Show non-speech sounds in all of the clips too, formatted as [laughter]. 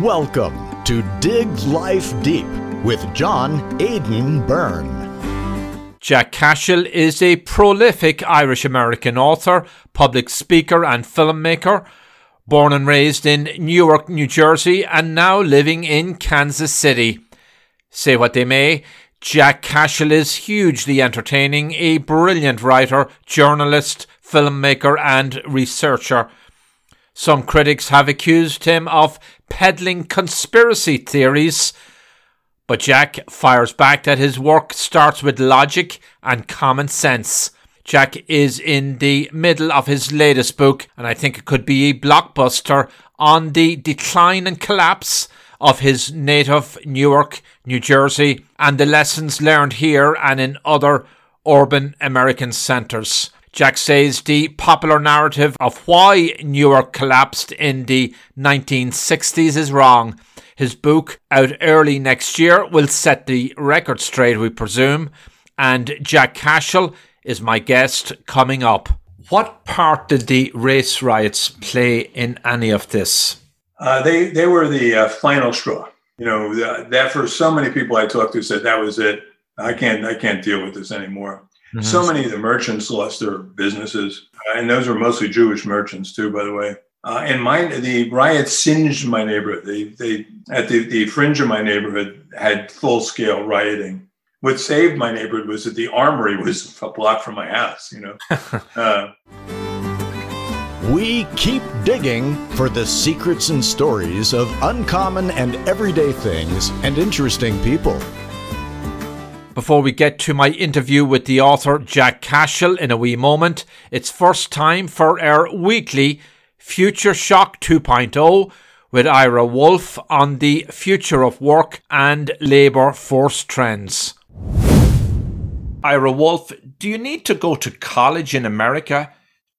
Welcome to Dig Life Deep with John Aidan Byrne. Jack Cashill is a prolific Irish American author, public speaker, and filmmaker. Born and raised in Newark, New Jersey, and now living in Kansas City. Say what they may, Jack Cashill is hugely entertaining, a brilliant writer, journalist, filmmaker, and researcher. Some critics have accused him of peddling conspiracy theories, but Jack fires back that his work starts with logic and common sense. Jack is in the middle of his latest book, and I think it could be a blockbuster on the decline and collapse of his native Newark, New Jersey, and the lessons learned here and in other urban American centres. Jack says the popular narrative of why Newark collapsed in the 1960s is wrong. His book, out early next year, will set the record straight, we presume. And Jack Cashill is my guest coming up. What part did the race riots play in any of this? Uh, they they were the uh, final straw. You know that for so many people I talked to said that was it. I can't I can't deal with this anymore. Mm-hmm. So many of the merchants lost their businesses, uh, and those were mostly Jewish merchants too, by the way. Uh, and my the riots singed my neighborhood. They they at the, the fringe of my neighborhood had full scale rioting. What saved my neighborhood was that the armory was a block from my house. You know. [laughs] uh, we keep digging for the secrets and stories of uncommon and everyday things and interesting people. Before we get to my interview with the author Jack Cashill in a wee moment, it's first time for our weekly Future Shock 2.0 with Ira Wolfe on the future of work and labour force trends. Ira Wolfe, do you need to go to college in America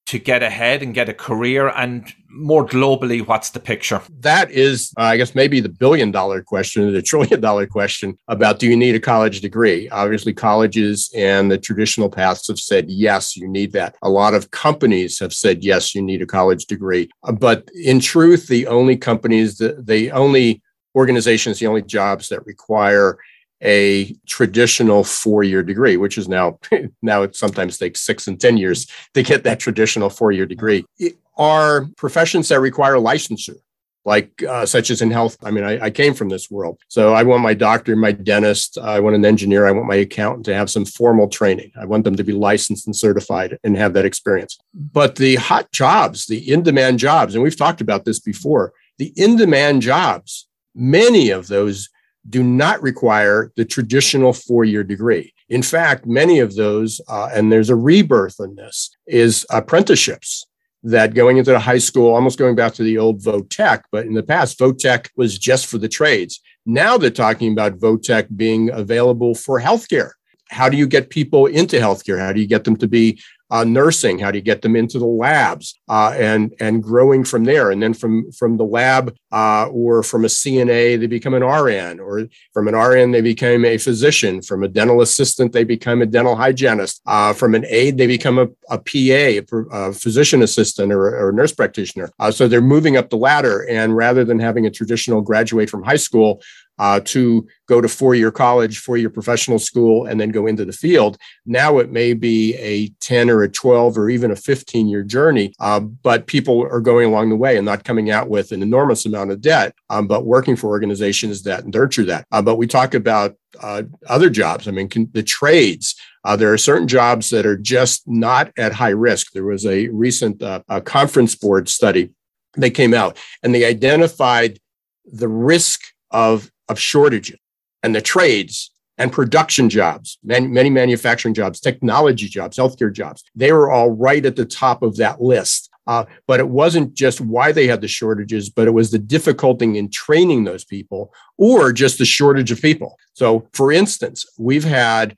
to get ahead and get a career? And more globally, what's the picture? That is, uh, I guess, maybe the billion dollar question, the [laughs] trillion dollar question about do you need a college degree? Obviously, colleges and the traditional paths have said, yes, you need that. A lot of companies have said, yes, you need a college degree. Uh, but in truth, the only companies, the, the only organizations, the only jobs that require a traditional four-year degree, which is now [laughs] now it sometimes takes six and ten years to get that traditional four-year degree. It are professions that require licensure, like uh, such as in health. I mean, I, I, came from this world, so I want my doctor, my dentist, I want an engineer, I want my accountant to have some formal training. I want them to be licensed and certified and have that experience. But the hot jobs, the in-demand jobs, and we've talked about this before, the in-demand jobs, many of those do not require the traditional four year degree. In fact, many of those, uh, and there's a rebirth in this, is apprenticeships that going into the high school, almost going back to the old Votech, but in the past, Votech was just for the trades. Now they're talking about Votech being available for healthcare. How do you get people into healthcare? How do you get them to be uh, nursing? How do you get them into the labs uh, and and growing from there? And then from from the lab uh, or from a CNA, they become an RN, or from an RN they become a physician. From a dental assistant, they become a dental hygienist. Uh, from an aide, they become a, a PA, a, physician assistant, or, or a nurse practitioner. Uh, so they're moving up the ladder, and rather than having a traditional graduate from high school, uh, to go to four year college, four year professional school, and then go into the field. Now it may be a 10 or a 12 or even a 15 year journey, uh, but people are going along the way and not coming out with an enormous amount of debt, um, but working for organizations that nurture that. Uh, but we talk about uh, other jobs. I mean, can, the trades. Uh, there are certain jobs that are just not at high risk. There was a recent uh, a conference board study that came out, and they identified the risk of of shortages and the trades and production jobs, many, manufacturing jobs, technology jobs, healthcare jobs. They were all right at the top of that list. Uh, but it wasn't just why they had the shortages, but it was the difficulty in training those people or just the shortage of people. So, for instance, we've had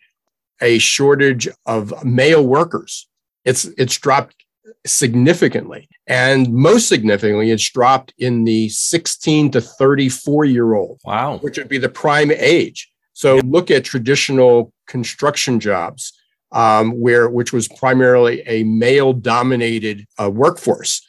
a shortage of male workers. It's it's dropped significantly. And most significantly, it's dropped in the 16 to 34 year old. Wow. Which would be the prime age. So look at traditional construction jobs, um, where which was primarily a male dominated uh, workforce.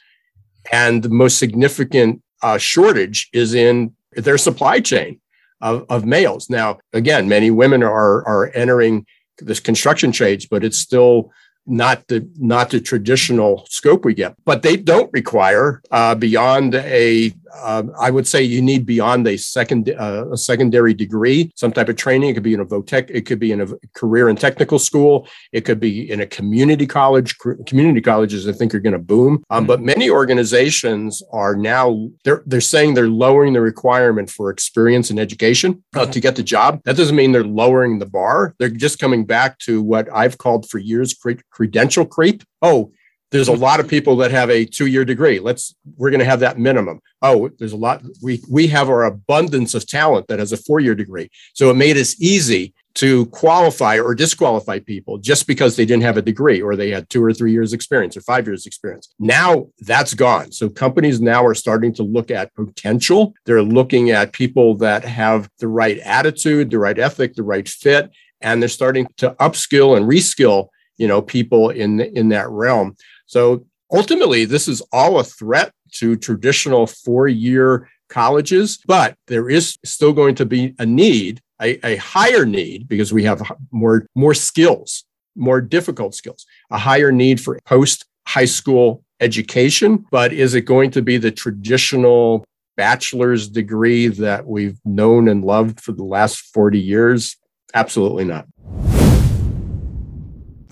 And the most significant uh, shortage is in their supply chain of, of males. Now, again, many women are are entering this construction trades, but it's still not the not the traditional scope we get but they don't require uh, beyond a uh, I would say you need beyond a second uh, a secondary degree, some type of training. It could be in a VOTEC, it could be in a career and technical school, it could be in a community college. Community colleges, I think, are going to boom. Um, but many organizations are now they're they're saying they're lowering the requirement for experience and education uh, to get the job. That doesn't mean they're lowering the bar. They're just coming back to what I've called for years credential creep. Oh, there's a mm-hmm. lot of people that have a two-year degree. Let's we're going to have that minimum. Oh, there's a lot. We we have our abundance of talent that has a four-year degree. So it made us easy to qualify or disqualify people just because they didn't have a degree or they had two or three years experience or five years experience. Now that's gone. So companies now are starting to look at potential. They're looking at people that have the right attitude, the right ethic, the right fit, and they're starting to upskill and reskill you know people in in that realm so ultimately, this is all a threat to traditional four year colleges, but there is still going to be a need, a, a, higher need, because we have more, more skills, more difficult skills, a higher need for post high school education. But is it going to be the traditional bachelor's degree that we've known and loved for the last 40 years? Absolutely not.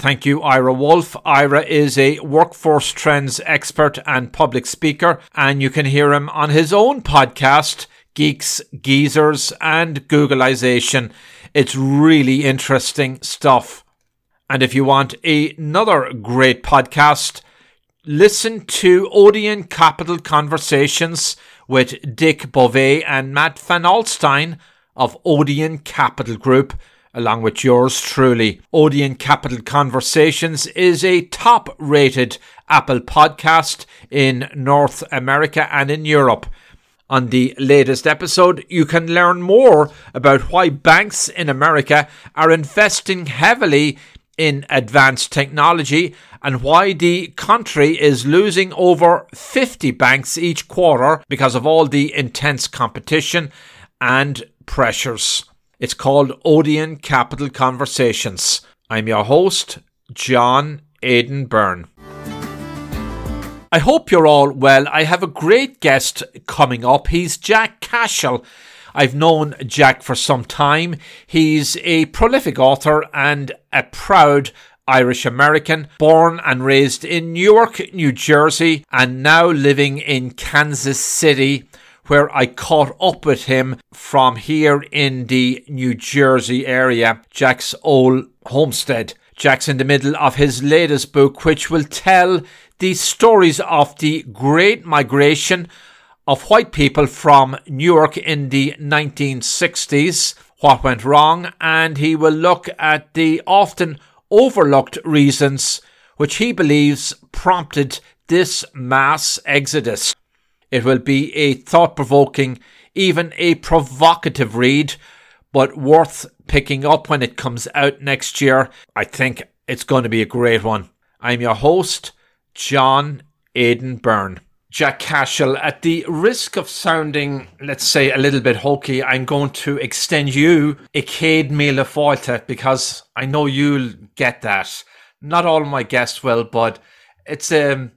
Thank you, Ira Wolfe. Ira is a workforce trends expert and public speaker, and you can hear him on his own podcast, Geeks, Geezers, and Googlization. It's really interesting stuff. And if you want another great podcast, listen to Odeon Capital Conversations with Dick Bove and Matt Van Alstyne of Odeon Capital Group along with yours truly. Odeon Capital Conversations is a top rated Apple podcast in North America and in Europe. On the latest episode, you can learn more about why banks in America are investing heavily in advanced technology and why the country is losing over 50 banks each quarter because of all the intense competition and pressures. It's called Odeon Capital Conversations. I'm your host, John Aidan Byrne. I hope you're all well. I have a great guest coming up. He's Jack Cashill. I've known Jack for some time. He's a prolific author and a proud Irish American, born and raised in Newark, New Jersey, and now living in Kansas City, where I caught up with him from here in the New Jersey area, Jack's old homestead. Jack's in the middle of his latest book, which will tell the stories of the great migration of white people from Newark in the 1960s, what went wrong, and he will look at the often overlooked reasons which he believes prompted this mass exodus. It will be a thought provoking, even a provocative read, but worth picking up when it comes out next year. I think it's going to be a great one. I'm your host, John Aidan Byrne. Jack Cashill, at the risk of sounding, let's say, a little bit hokey, I'm going to extend you a Céad Míle Fáilte because I know you'll get that. Not all my guests will, but it's um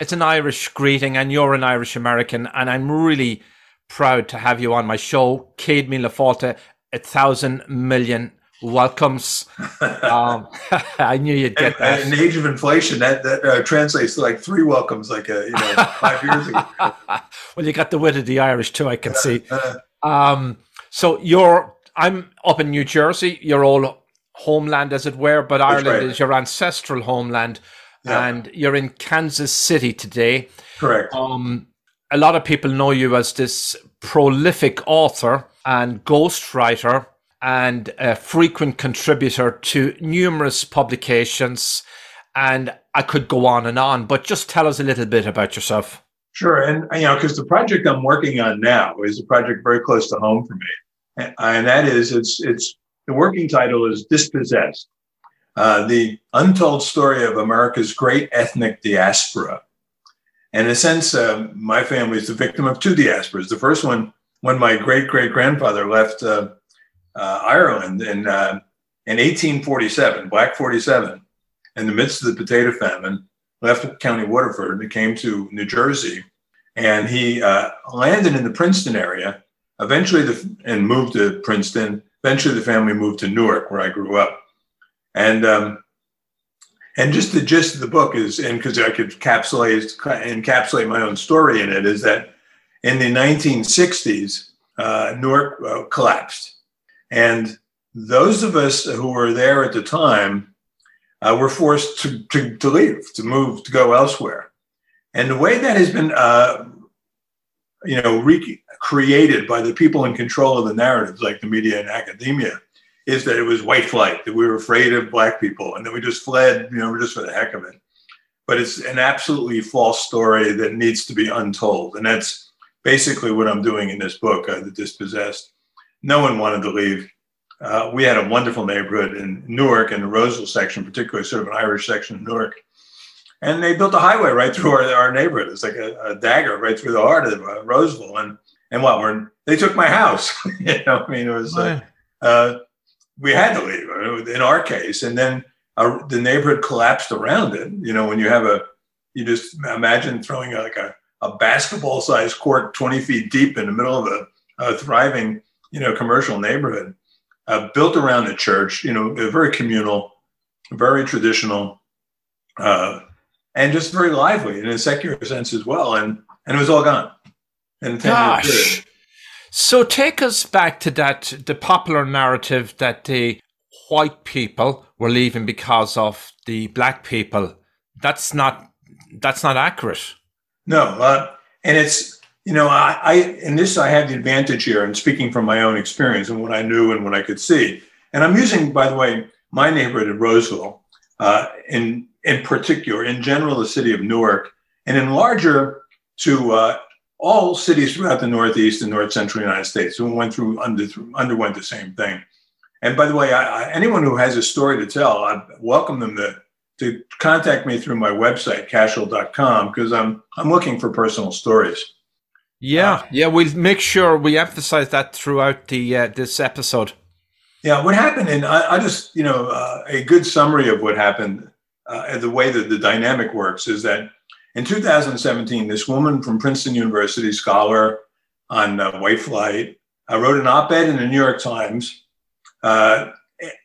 it's an Irish greeting, and you're an Irish American, and I'm really proud to have you on my show. Céad Míle Fáilte, a thousand million welcomes. [laughs] um, [laughs] I knew you'd get that. In age of inflation, that that uh, translates to like three welcomes, like a, uh, you know five years ago. [laughs] well, you got the wit of the Irish too. I can see. Um, so you're, I'm up in New Jersey. Your old homeland, as it were, but Ireland right. is your ancestral homeland yeah. and you're in Kansas City today. Correct. Um, a lot of people know you as this prolific author and ghostwriter and a frequent contributor to numerous publications. And I could go on and on, but just tell us a little bit about yourself. Sure. And, you know, because the project I'm working on now is a project very close to home for me. And, and that is, it's, it's, the working title is Dispossessed uh, the untold story of America's great ethnic diaspora. And in a sense, uh, my family is the victim of two diasporas. The first one when my great great grandfather left uh, uh, Ireland in uh, in 1847, Black 47, in the midst of the potato famine, left County Waterford and came to New Jersey, and he landed in the Princeton area. Eventually, the, and moved to Princeton. Eventually, the family moved to Newark, where I grew up, and um, and just the gist of the book is, and because I could encapsulate encapsulate my own story in it, is that in the 1960s, uh, Newark uh, collapsed, and those of us who were there at the time uh, were forced to, to, to leave, to move, to go elsewhere. And the way that has been, uh, you know, recreated by the people in control of the narratives, like the media and academia, is that it was white flight, that we were afraid of black people, and then we just fled, you know, just for the heck of it. But it's an absolutely false story that needs to be untold, and that's basically what I'm doing in this book, uh, The Dispossessed. No one wanted to leave uh, we had a wonderful neighborhood in Newark in the Roseville section, particularly sort of an Irish section of Newark. And they built a highway right through our, our neighborhood. It's like a, a, dagger right through the heart of uh, Roseville. And and what? We're, they took my house. [laughs] you know, I mean, it was uh, uh, we had to leave uh, in our case. And then our, the neighborhood collapsed around it. You know, when you have a, you just imagine throwing like a, a basketball sized court 20 feet deep in the middle of a, a thriving, you know, commercial neighborhood uh, built around the church, you know, very communal, very traditional, uh, and just very lively in a secular sense as well. And and it was all gone. And Gosh. So take us back to that the popular narrative that the white people were leaving because of the black people. That's not that's not accurate. No, uh, and it's you know, I, I in this I have the advantage here, and speaking from my own experience and what I knew and what I could see. And I'm using, by the way, my neighborhood in Roseville, uh, in in particular, in general, the city of Newark, and in larger to uh, all cities throughout the Northeast and North Central United States who went through, under, underwent the same thing. And by the way, I, I, anyone who has a story to tell, I welcome them to to contact me through my website, cashill.com, because I'm I'm looking for personal stories. Yeah, uh, yeah, we'll make sure we emphasize that throughout the uh, this episode. Yeah, what happened, and I, I just you know uh, a good summary of what happened, uh, and the way that the dynamic works is that in 2017, this woman from Princeton University, scholar on uh, white flight, uh, wrote an op-ed in the New York Times.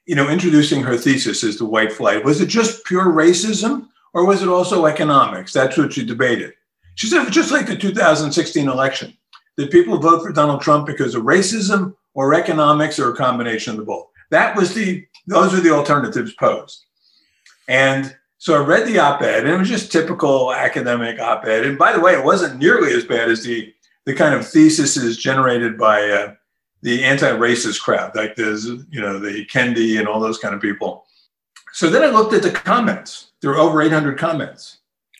you know, introducing her thesis as to white flight. Was it just pure racism, or was it also economics? That's what she debated. She said, just like the 2016 election, did people vote for Donald Trump because of racism or economics or a combination of the both? That was the, those were the alternatives posed. And so I read the op ed, and it was just typical academic op ed. And by the way, it wasn't nearly as bad as the, the kind of theses generated by uh, the anti racist crowd, like there's, you know, the Kendi and all those kind of people. So then I looked at the comments. There were over 800 comments.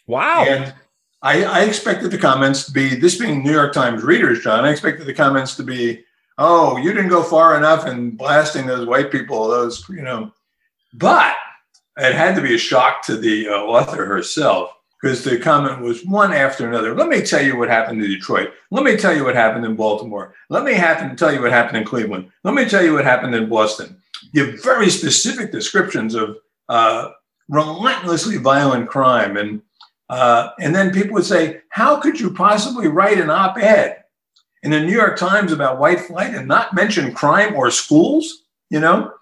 Wow. And I, I expected the comments to be this being New York Times readers, John. I expected the comments to be, "Oh, you didn't go far enough in blasting those white people." Those, you know, but it had to be a shock to the uh, author herself because the comment was one after another. Let me tell you what happened in Detroit. Let me tell you what happened in Baltimore. Let me happen tell you what happened in Cleveland. Let me tell you what happened in Boston. Give very specific descriptions of uh, relentlessly violent crime and uh, and then people would say, How could you possibly write an op ed in the New York Times about white flight and not mention crime or schools? You know,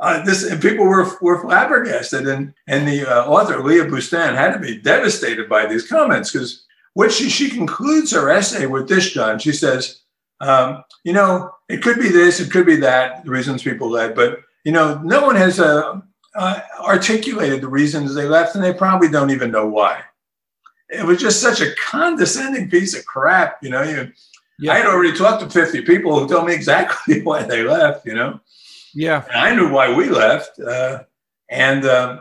uh, this and people were, were flabbergasted. And, and the uh, author, Leah Boustan, had to be devastated by these comments because what she, she concludes her essay with this, John. She says, um, You know, it could be this, it could be that, the reasons people led, but, you know, no one has uh, uh, articulated the reasons they left, and they probably don't even know why it was just such a condescending piece of crap. You know, you, yeah. I had already talked to 50 people who told me exactly [laughs] why they left, you know? Yeah. And I knew why we left. Uh, and um,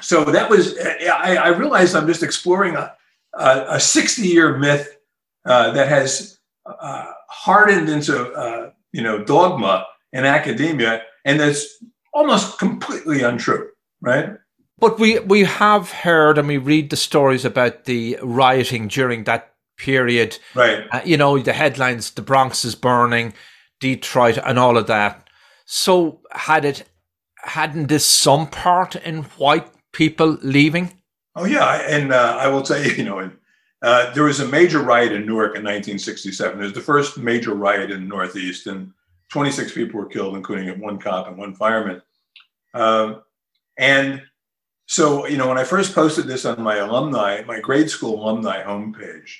so that was, I, I, realized I'm just exploring a, a 60 year myth uh, that has uh, hardened into, uh, you know, dogma in academia and that's almost completely untrue, right? But we we have heard and we read the stories about the rioting during that period. Right. Uh, you know, the headlines, the Bronx is burning, Detroit, and all of that. So had it hadn't this some part in white people leaving? Oh yeah, and uh, I will tell you, you know, uh, there was a major riot in Newark in 1967. It was the first major riot in the Northeast, and 26 people were killed, including one cop and one fireman. Um, and so, you know, when I first posted this on my alumni, my grade school alumni homepage,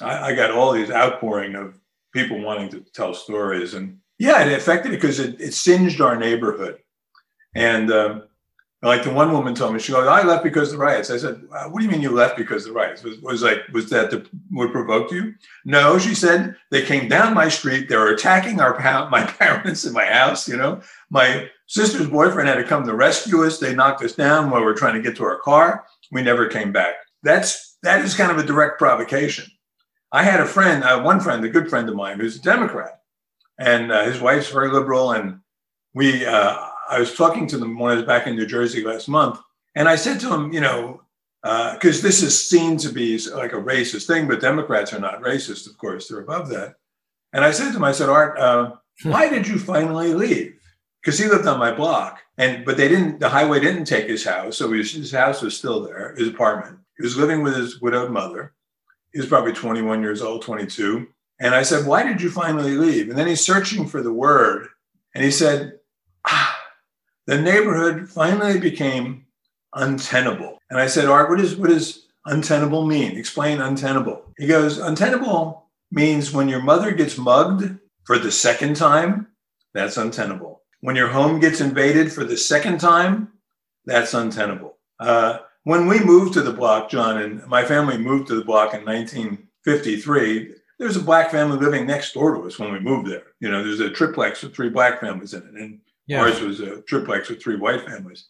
I, I got all these outpouring of people wanting to tell stories, and yeah, it affected it because it, it singed our neighborhood. And um, like the one woman told me, she goes, "I left because of the riots." I said, "What do you mean you left because of the riots? Was, was like was that the, what provoked you?" No, she said they came down my street. They were attacking our [laughs] my parents in my house. You know, my sister's boyfriend had to come to rescue us. They knocked us down while we were trying to get to our car. We never came back. That's that is kind of a direct provocation. I had a friend, uh, one friend, a good friend of mine, who's a Democrat, and uh, his wife's very liberal, and we. Uh, I was talking to them when I was back in New Jersey last month, and I said to him, you know, because uh, this is seen to be like a racist thing, but Democrats are not racist, of course, they're above that. And I said to him, I said, Art, uh, hmm. why did you finally leave? Because he lived on my block, and but they didn't. The highway didn't take his house, so his, his house was still there, his apartment. He was living with his widowed mother. He was probably 21 years old, 22. And I said, Why did you finally leave? And then he's searching for the word, and he said, ah, the neighborhood finally became untenable. And I said, Art, what, is, what does untenable mean? Explain untenable. He goes, untenable means when your mother gets mugged for the second time, that's untenable. When your home gets invaded for the second time, that's untenable. Uh, when we moved to the block, John, and my family moved to the block in 1953, there's a black family living next door to us when we moved there. You know, there's a triplex with three black families in it. And yeah. Ours was a triplex with three white families.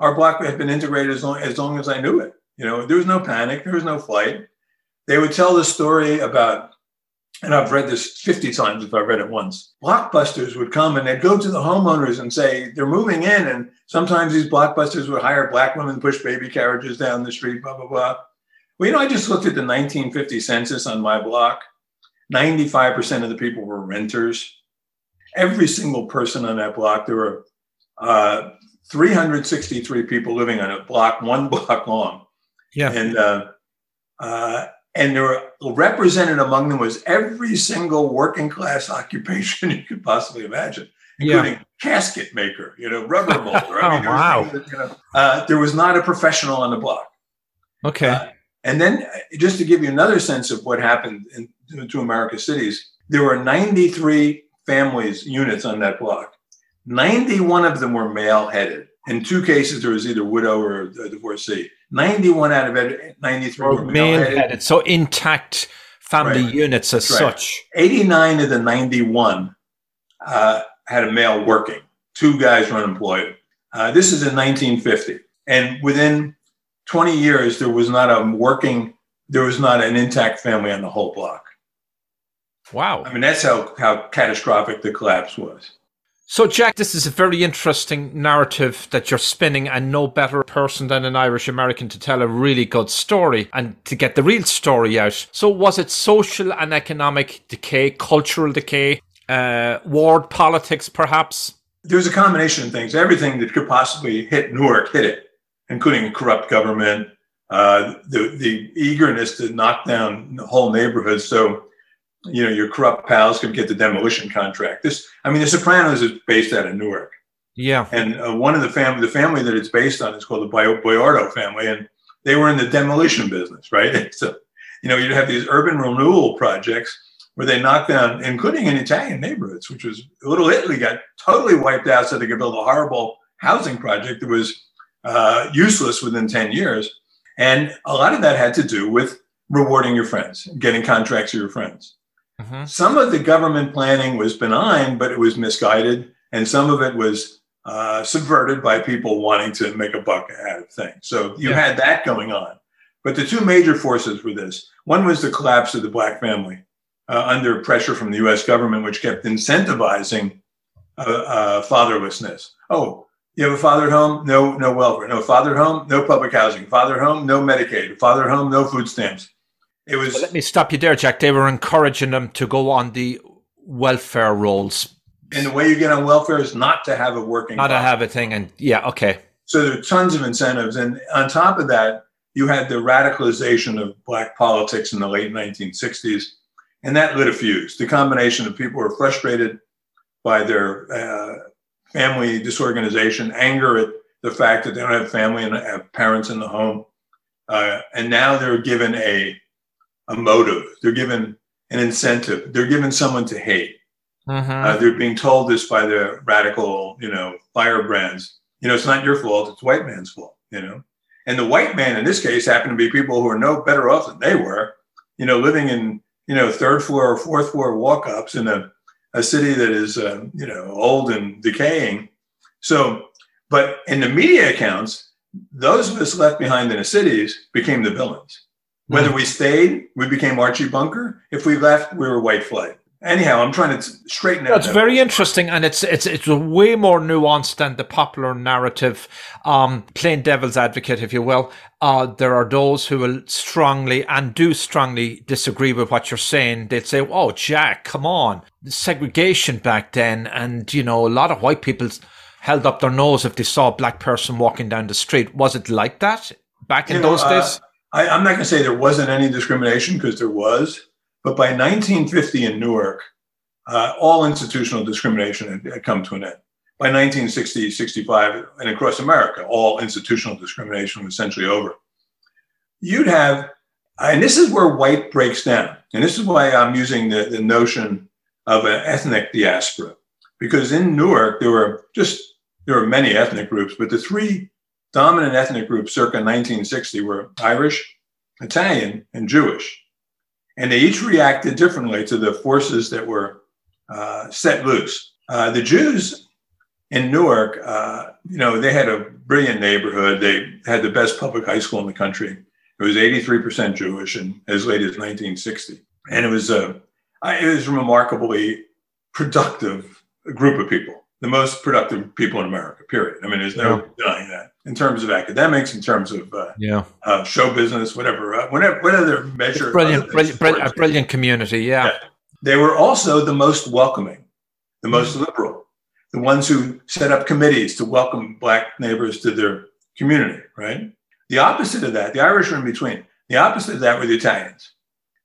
Our block had been integrated as long, as long as I knew it. You know, there was no panic, there was no flight. They would tell the story about, and I've read this 50 times if I read it once. Blockbusters would come and they'd go to the homeowners and say, they're moving in. And sometimes these blockbusters would hire black women to push baby carriages down the street, blah, blah, blah. Well, you know, I just looked at the 1950 census on my block. 95% of the people were renters every single person on that block. There were uh, 363 people living on a block, one block long. Yeah. And uh, uh, and there were represented among them was every single working class [laughs] occupation you could possibly imagine, including yeah. casket maker, you know, rubber [laughs] molder. I mean, oh, wow. That, you know, uh, there was not a professional on the block. Okay. Uh, and then, uh, just to give you another sense of what happened in to America's cities, there were 93 families, units on that block. 91 of them were male headed. In two cases, there was either widow or a divorcee. 91 out of 93 were male headed. So intact family right. units as right. such. 89 of the 91 uh, had a male working. Two guys were unemployed. Uh, this is in 1950. And within 20 years, there was not a working, there was not an intact family on the whole block. Wow. I mean, that's how, how catastrophic the collapse was. So, Jack, this is a very interesting narrative that you're spinning, and no better person than an Irish American to tell a really good story and to get the real story out. So, was it social and economic decay, cultural decay, uh, ward politics, perhaps? There's a combination of things. Everything that could possibly hit Newark hit it, including a corrupt government, uh, the, the eagerness to knock down the whole neighborhoods. So, you know, your corrupt pals could get the demolition contract. This, I mean, The Sopranos is based out of Newark. Yeah. And uh, one of the family, the family that it's based on is called the Boiardo family, and they were in the demolition business, right? [laughs] so, you know, you'd have these urban renewal projects where they knocked down, including in Italian neighborhoods, which was Little Italy got totally wiped out so they could build a horrible housing project that was uh, useless within 10 years. And a lot of that had to do with rewarding your friends, getting contracts for your friends. Mm-hmm. Some of the government planning was benign, but it was misguided, and some of it was uh, subverted by people wanting to make a buck out of things. So you yeah. had that going on. But the two major forces were this one was the collapse of the black family uh, under pressure from the US government, which kept incentivizing uh, uh, fatherlessness. Oh, you have a father at home, no, no welfare. No father at home, no public housing. Father at home, no Medicaid. Father at home, no food stamps It was. let me stop you there, Jack. They were encouraging them to go on the welfare rolls. And the way you get on welfare is not to have a working. Not to have a thing, and yeah, okay. So there are tons of incentives, and on top of that, you had the radicalization of black politics in the late 1960s, and that lit a fuse. The combination of people who were frustrated by their uh, family disorganization, anger at the fact that they don't have family and have parents in the home, uh, and now they're given a a motive. They're given an incentive. They're given someone to hate. Mm-hmm. Uh, they're being told this by the radical, you know, firebrands. You know, it's not your fault. It's white man's fault. You know, and the white man in this case happened to be people who are no better off than they were. You know, living in you know third floor or fourth floor walk-ups in a a city that is uh, you know old and decaying. So, but in the media accounts, those of us left behind in the cities became the villains. Whether we stayed, we became Archie Bunker. If we left, we were white flight. Anyhow, I'm trying to straighten it out. That's very interesting, and it's it's it's way more nuanced than the popular narrative. Um, plain devil's advocate, if you will. Uh, there are those who will strongly and do strongly disagree with what you're saying. They'd say, "Oh, Jack, come on, segregation back then," and you know, a lot of white people held up their nose if they saw a black person walking down the street. Was it like that back in You know, those uh, days? I, I'm not going to say there wasn't any discrimination because there was, but by 1950 in Newark, uh, all institutional discrimination had, had come to an end. By 1960, 65, and across America, all institutional discrimination was essentially over. You'd have, and this is where white breaks down. And this is why I'm using the, the notion of an ethnic diaspora. Because in Newark, there were just, there were many ethnic groups, but the three dominant ethnic groups circa 1960 were Irish, Italian, and Jewish. And they each reacted differently to the forces that were uh, set loose. Uh, the Jews in Newark, uh, you know, they had a brilliant neighborhood. They had the best public high school in the country. It was 83% Jewish and as late as 1960. And it was a, it was a remarkably productive group of people, the most productive people in America, period. I mean, there's no Yeah. denying that in terms of academics, in terms of uh, Yeah, uh, show business, whatever, uh, whatever, whatever measure. brilliant, brilliant, brilliant, a brilliant community. Yeah. Yeah. They were also the most welcoming, the most liberal, the ones who set up committees to welcome Black neighbors to their community, right? The opposite of that, the Irish were in between. The opposite of that were the Italians.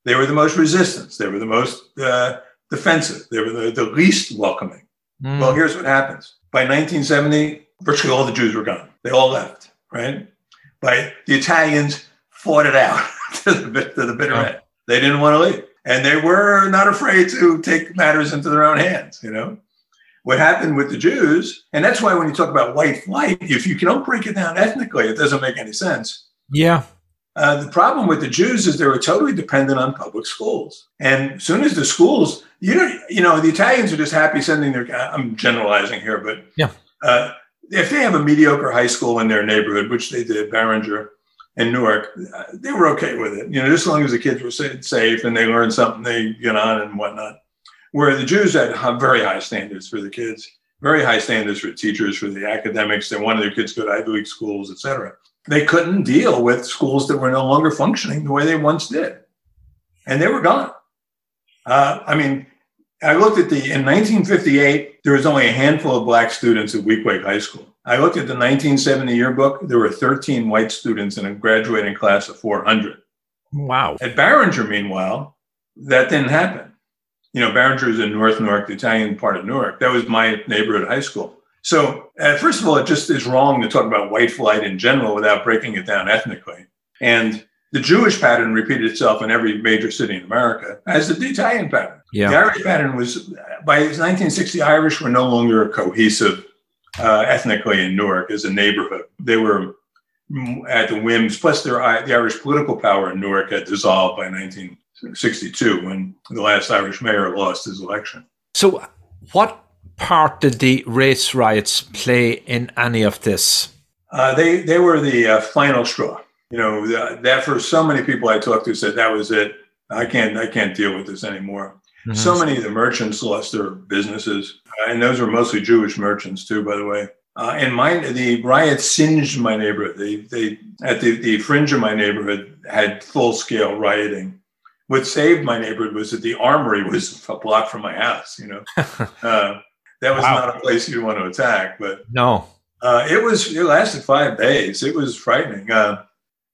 They were the most resistant. They were the most uh, defensive. They were the, the least welcoming. Mm. Well, here's what happens. By 1970, virtually all the Jews were gone. They all left, right? By the Italians fought it out [laughs] to the, to the bitter Yeah. end. They didn't want to leave. And they were not afraid to take matters into their own hands, you know? What happened with the Jews, and that's why when you talk about white flight, if you don't break it down ethnically, it doesn't make any sense. yeah. Uh, the problem with the Jews is they were totally dependent on public schools. And as soon as the schools, you know, you know, the Italians are just happy sending their. I'm generalizing here, but Yeah. uh, if they have a mediocre high school in their neighborhood, which they did, Barringer and Newark, uh, they were okay with it. You know, just as long as the kids were safe and they learned something, they get on and whatnot. Where the Jews had very high standards for the kids, very high standards for teachers, for the academics. They wanted their kids to go to Ivy League schools, et cetera they couldn't deal with schools that were no longer functioning the way they once did. And they were gone. Uh, I mean, I looked at the, in 1958, there was only a handful of black students at Weequahic High School. I looked at the 1970 yearbook, there were 13 white students in a graduating class of 400. Wow. At Barringer, meanwhile, that didn't happen. You know, Barringer is in North Newark, the Italian part of Newark. That was my neighborhood high school. So, uh, first of all, it just is wrong to talk about white flight in general without breaking it down ethnically. And the Jewish pattern repeated itself in every major city in America, as did the Italian pattern. The Irish pattern was, by 1960, Irish were no longer cohesive uh, ethnically in Newark as a neighborhood. They were at the whims, plus their, the Irish political power in Newark had dissolved by 1962 when the last Irish mayor lost his election. So, what part did the race riots play in any of this? Uh, they they were the uh, final straw. You know that for so many people I talked to said that was it. I can't I can't deal with this anymore. Mm-hmm. So many of the merchants lost their businesses, uh, and those were mostly Jewish merchants too, by the way. Uh, and my the riots singed my neighborhood. They they at the, the fringe of my neighborhood had full scale rioting, what saved my neighborhood was that the armory was [laughs] a block from my house. You know, [laughs] uh, that was wow. not a place you'd want to attack. But no, uh, it was. It lasted five days. It was frightening. Uh,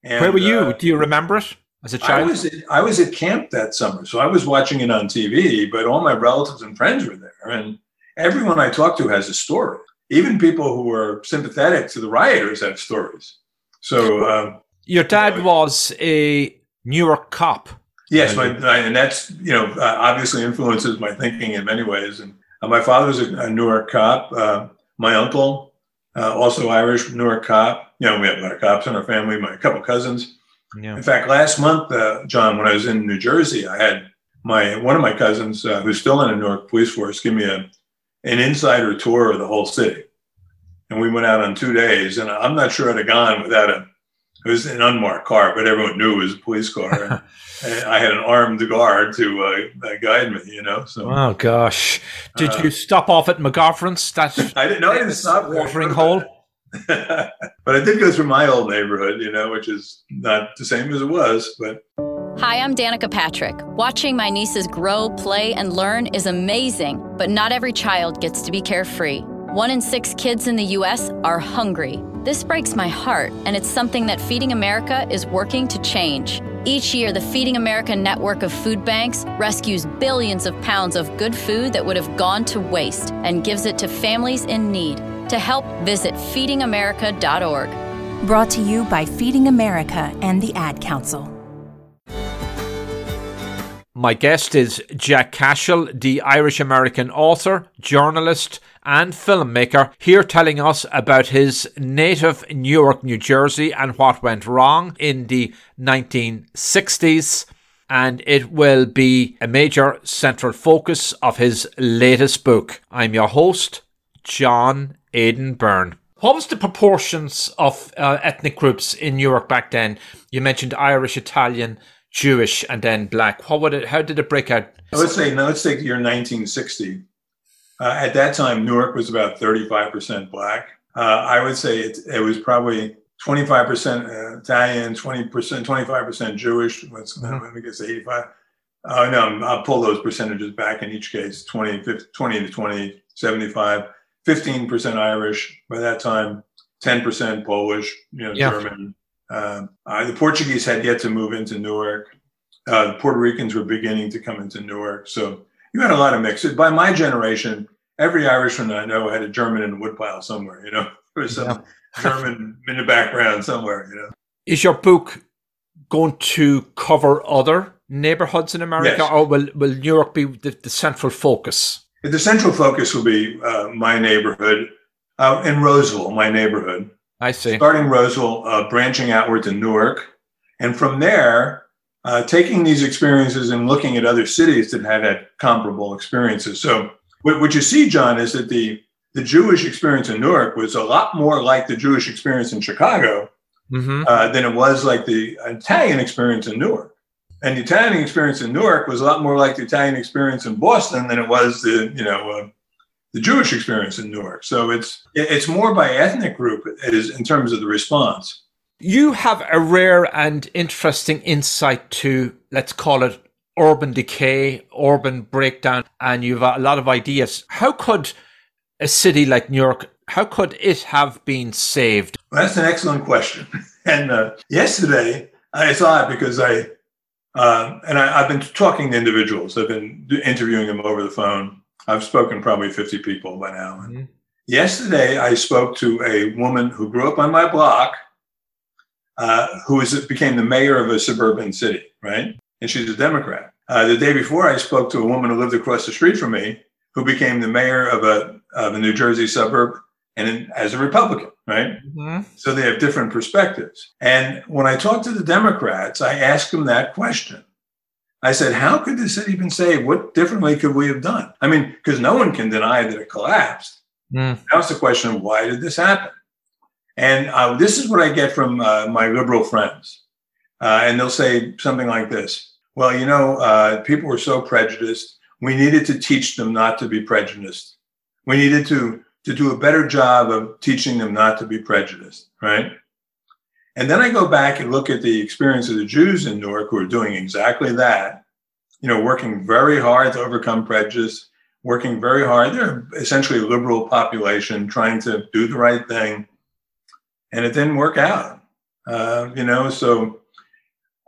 and, Where were you? Uh, Do you remember it as a child? I was. At, I was at camp that summer, so I was watching it on TV. But all my relatives and friends were there, and everyone I talked to has a story. Even people who were sympathetic to the rioters have stories. So um, your dad was a Newark cop. Yes, my, and that's you know uh, obviously influences my thinking in many ways. And uh, my father was a, a Newark cop. Uh, my uncle, uh, also Irish, Newark cop. You know, we have a lot of cops in our family. My couple cousins. Yeah. In fact, last month, uh, John, when I was in New Jersey, I had my one of my cousins uh, who's still in the Newark Police Force give me a an insider tour of the whole city, and we went out on two days. And I'm not sure I'd have gone without a it was an unmarked car, but everyone knew it was a police car. And, [laughs] I had an armed guard to uh, guide me, you know. So, oh gosh, did uh, you stop off at McGoffrin's? That's [laughs] I didn't know. I didn't stop watering hole. [laughs] but I did go through my old neighborhood, you know, which is not the same as it was. But hi, I'm Danica Patrick. Watching my nieces grow, play, and learn is amazing, but not every child gets to be carefree. One in six kids in the U.S. are hungry. This breaks my heart, and it's something that Feeding America is working to change. Each year, the Feeding America network of food banks rescues billions of pounds of good food that would have gone to waste and gives it to families in need. To help, visit feedingamerica.org. Brought to you by Feeding America and the Ad Council. My guest is Jack Cashill, the Irish American author, journalist, and filmmaker, here telling us about his native Newark, New Jersey, and what went wrong in the 1960s. And it will be a major central focus of his latest book. I'm your host, John Aidan Byrne. What was the proportions of uh, ethnic groups in Newark back then? You mentioned Irish, Italian, Jewish and then black? What would it? How did it break out? Let's say let's take the year 1960. Uh, at that time, Newark was about 35% black. Uh, I would say it, it was probably 25% uh, Italian, 20%, 25% Jewish. Let's mm-hmm. let me guess 85. Uh, no, I'll pull those percentages back in each case 20, 50, 20 to 20, 75, 15% Irish by that time, 10% Polish, you know, yeah. German, uh, uh, the Portuguese had yet to move into Newark. Uh, the Puerto Ricans were beginning to come into Newark. So you had a lot of mixes. By my generation, every Irishman I know had a German in the woodpile somewhere, you know, [laughs] there was some yeah. [laughs] German in the background somewhere, you know. Is your book going to cover other neighborhoods in America yes. or will, will Newark be the, the, central focus? The central focus will be uh, my neighborhood uh, in Roseville, my neighborhood. I see. Starting Roseville, uh, branching outward to Newark. And from there, uh, taking these experiences and looking at other cities that had had comparable experiences. So, what, what you see, John, is that the, the Jewish experience in Newark was a lot more like the Jewish experience in Chicago mm-hmm. uh, than it was like the Italian experience in Newark. And the Italian experience in Newark was a lot more like the Italian experience in Boston than it was the, you know, uh, the Jewish experience in Newark. So it's it's more by ethnic group is in terms of the response. You have a rare and interesting insight to let's call it urban decay, urban breakdown, and you've got a lot of ideas. How could a city like New York, how could it have been saved? Well, that's an excellent question. [laughs] And uh, yesterday, I saw it because I, uh, and I, have been talking to individuals. I've been interviewing them over the phone I've spoken probably 50 people by now. Mm-hmm. Yesterday, I spoke to a woman who grew up on my block, uh, who became the mayor of a suburban city, right? And she's a Democrat. Uh, the day before, I spoke to a woman who lived across the street from me, who became the mayor of a, of a New Jersey suburb and as a Republican, right? Mm-hmm. So they have different perspectives. And when I talk to the Democrats, I ask them that question I said, how could the city been saved? What differently could we have done? I mean, because no one can deny that it collapsed. Mm. Now it's the question of why did this happen? And uh, this is what I get from uh, my liberal friends. Uh, and they'll say something like this Well, you know, uh, people were so prejudiced. We needed to teach them not to be prejudiced. We needed to, to do a better job of teaching them not to be prejudiced, right? And then I go back and look at the experience of the Jews in Newark who are doing exactly that. you know, working very hard to overcome prejudice, working very hard. They're essentially a liberal population trying to do the right thing. And it didn't work out, uh, you know, so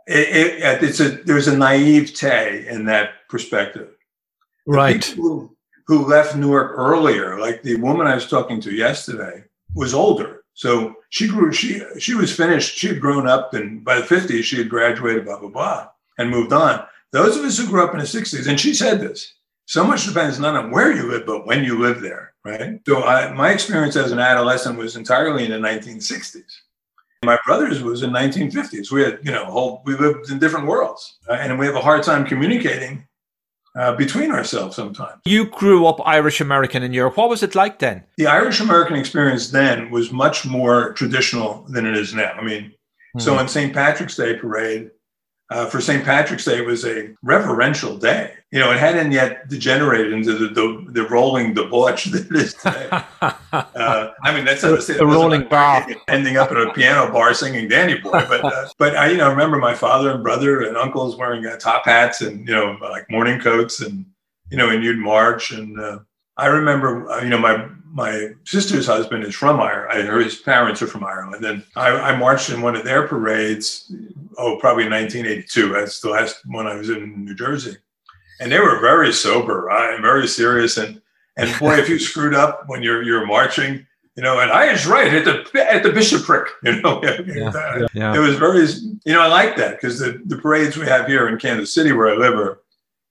it, it, it's a, there's a naivete in that perspective. Right. Who, who left Newark earlier, like the woman I was talking to yesterday, was older. So she grew, she, she was finished. She had grown up and by the 50s, she had graduated, blah, blah, blah, and moved on. Those of us who grew up in the 60s, and she said this, so much depends not on where you live, but when you live there, right? So I, my experience as an adolescent was entirely in the 1960s. My brother's was in 1950s. We had, you know, whole, we lived in different worlds, uh, and we have a hard time communicating uh, between ourselves sometimes. You grew up Irish American in Newark. What was it like then? The Irish American experience then was much more traditional than it is now. I mean, mm-hmm. so on St. Patrick's Day parade, uh, for St. Patrick's Day was a reverential day. You know, it hadn't yet degenerated into the the, the rolling debauch [laughs] that it is today. uh, I mean, that's not the rolling bar, ending up at a piano bar singing "Danny Boy," but uh, [laughs] but I you know remember my father and brother and uncles wearing uh, top hats and you know like morning coats and you know and you'd march and uh, I remember uh, you know my my sister's husband is from Ireland. His parents are from Ireland. And I, I, marched in one of their parades, oh, probably 1982. That's the last one I was in New Jersey. And they were very sober right? very serious. And and boy, if you [laughs] screwed up when you're you're marching, you know, and I was right at the at the bishopric, [laughs] you know. Yeah, yeah. It was very, you know, I like that because the, the parades we have here in Kansas City where I live are,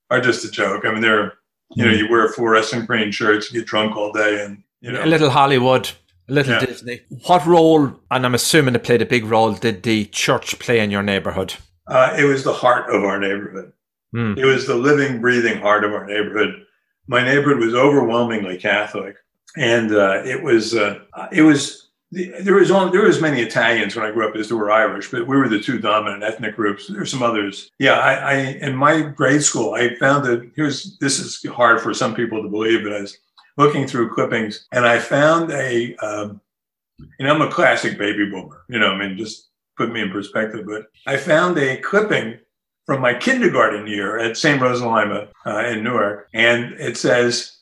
are just a joke. I mean, they're, you know, hmm. you wear fluorescent green shirts, you get drunk all day, and you know? A little Hollywood, a little yeah. Disney. What role, and I'm assuming it played a big role, did the church play in your neighborhood? Uh, it was the heart of our neighborhood. Mm. It was the living, breathing heart of our neighborhood. My neighborhood was overwhelmingly Catholic, and uh, it was uh, it was there was only, there was many Italians when I grew up as there were Irish, but we were the two dominant ethnic groups. There were some others. Yeah, I, I in my grade school I found that here's this is hard for some people to believe, but I was looking through clippings, and I found a, um, you know, I'm a classic baby boomer. You know, I mean, just put me in perspective. But I found a clipping from my kindergarten year at St. Rose of Lima uh, in Newark, and it says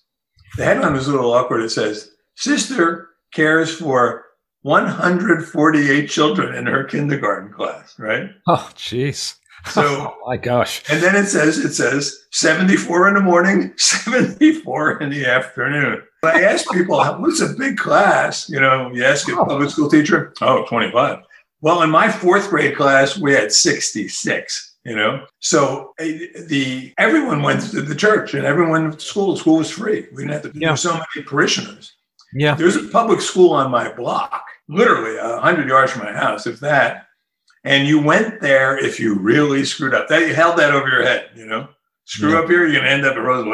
the headline was a little awkward. It says, "Sister cares for 148 children in her kindergarten class." Right? Oh, jeez. So [laughs] oh my gosh. And then it says it says 74 in the morning, [laughs] 74 in the afternoon. I ask people, what's a big class? You know, you ask a oh. public school teacher, oh, 25. Well, in my fourth grade class, we had 66 you know so eh, the everyone went to the church and everyone went to school school was free we didn't have to yeah. so many parishioners yeah there's a public school on my block literally a 100 yards from my house if that and you went there if you really screwed up. That you held that over your head, you know. Screw yeah. up here, you're gonna end up at Rose.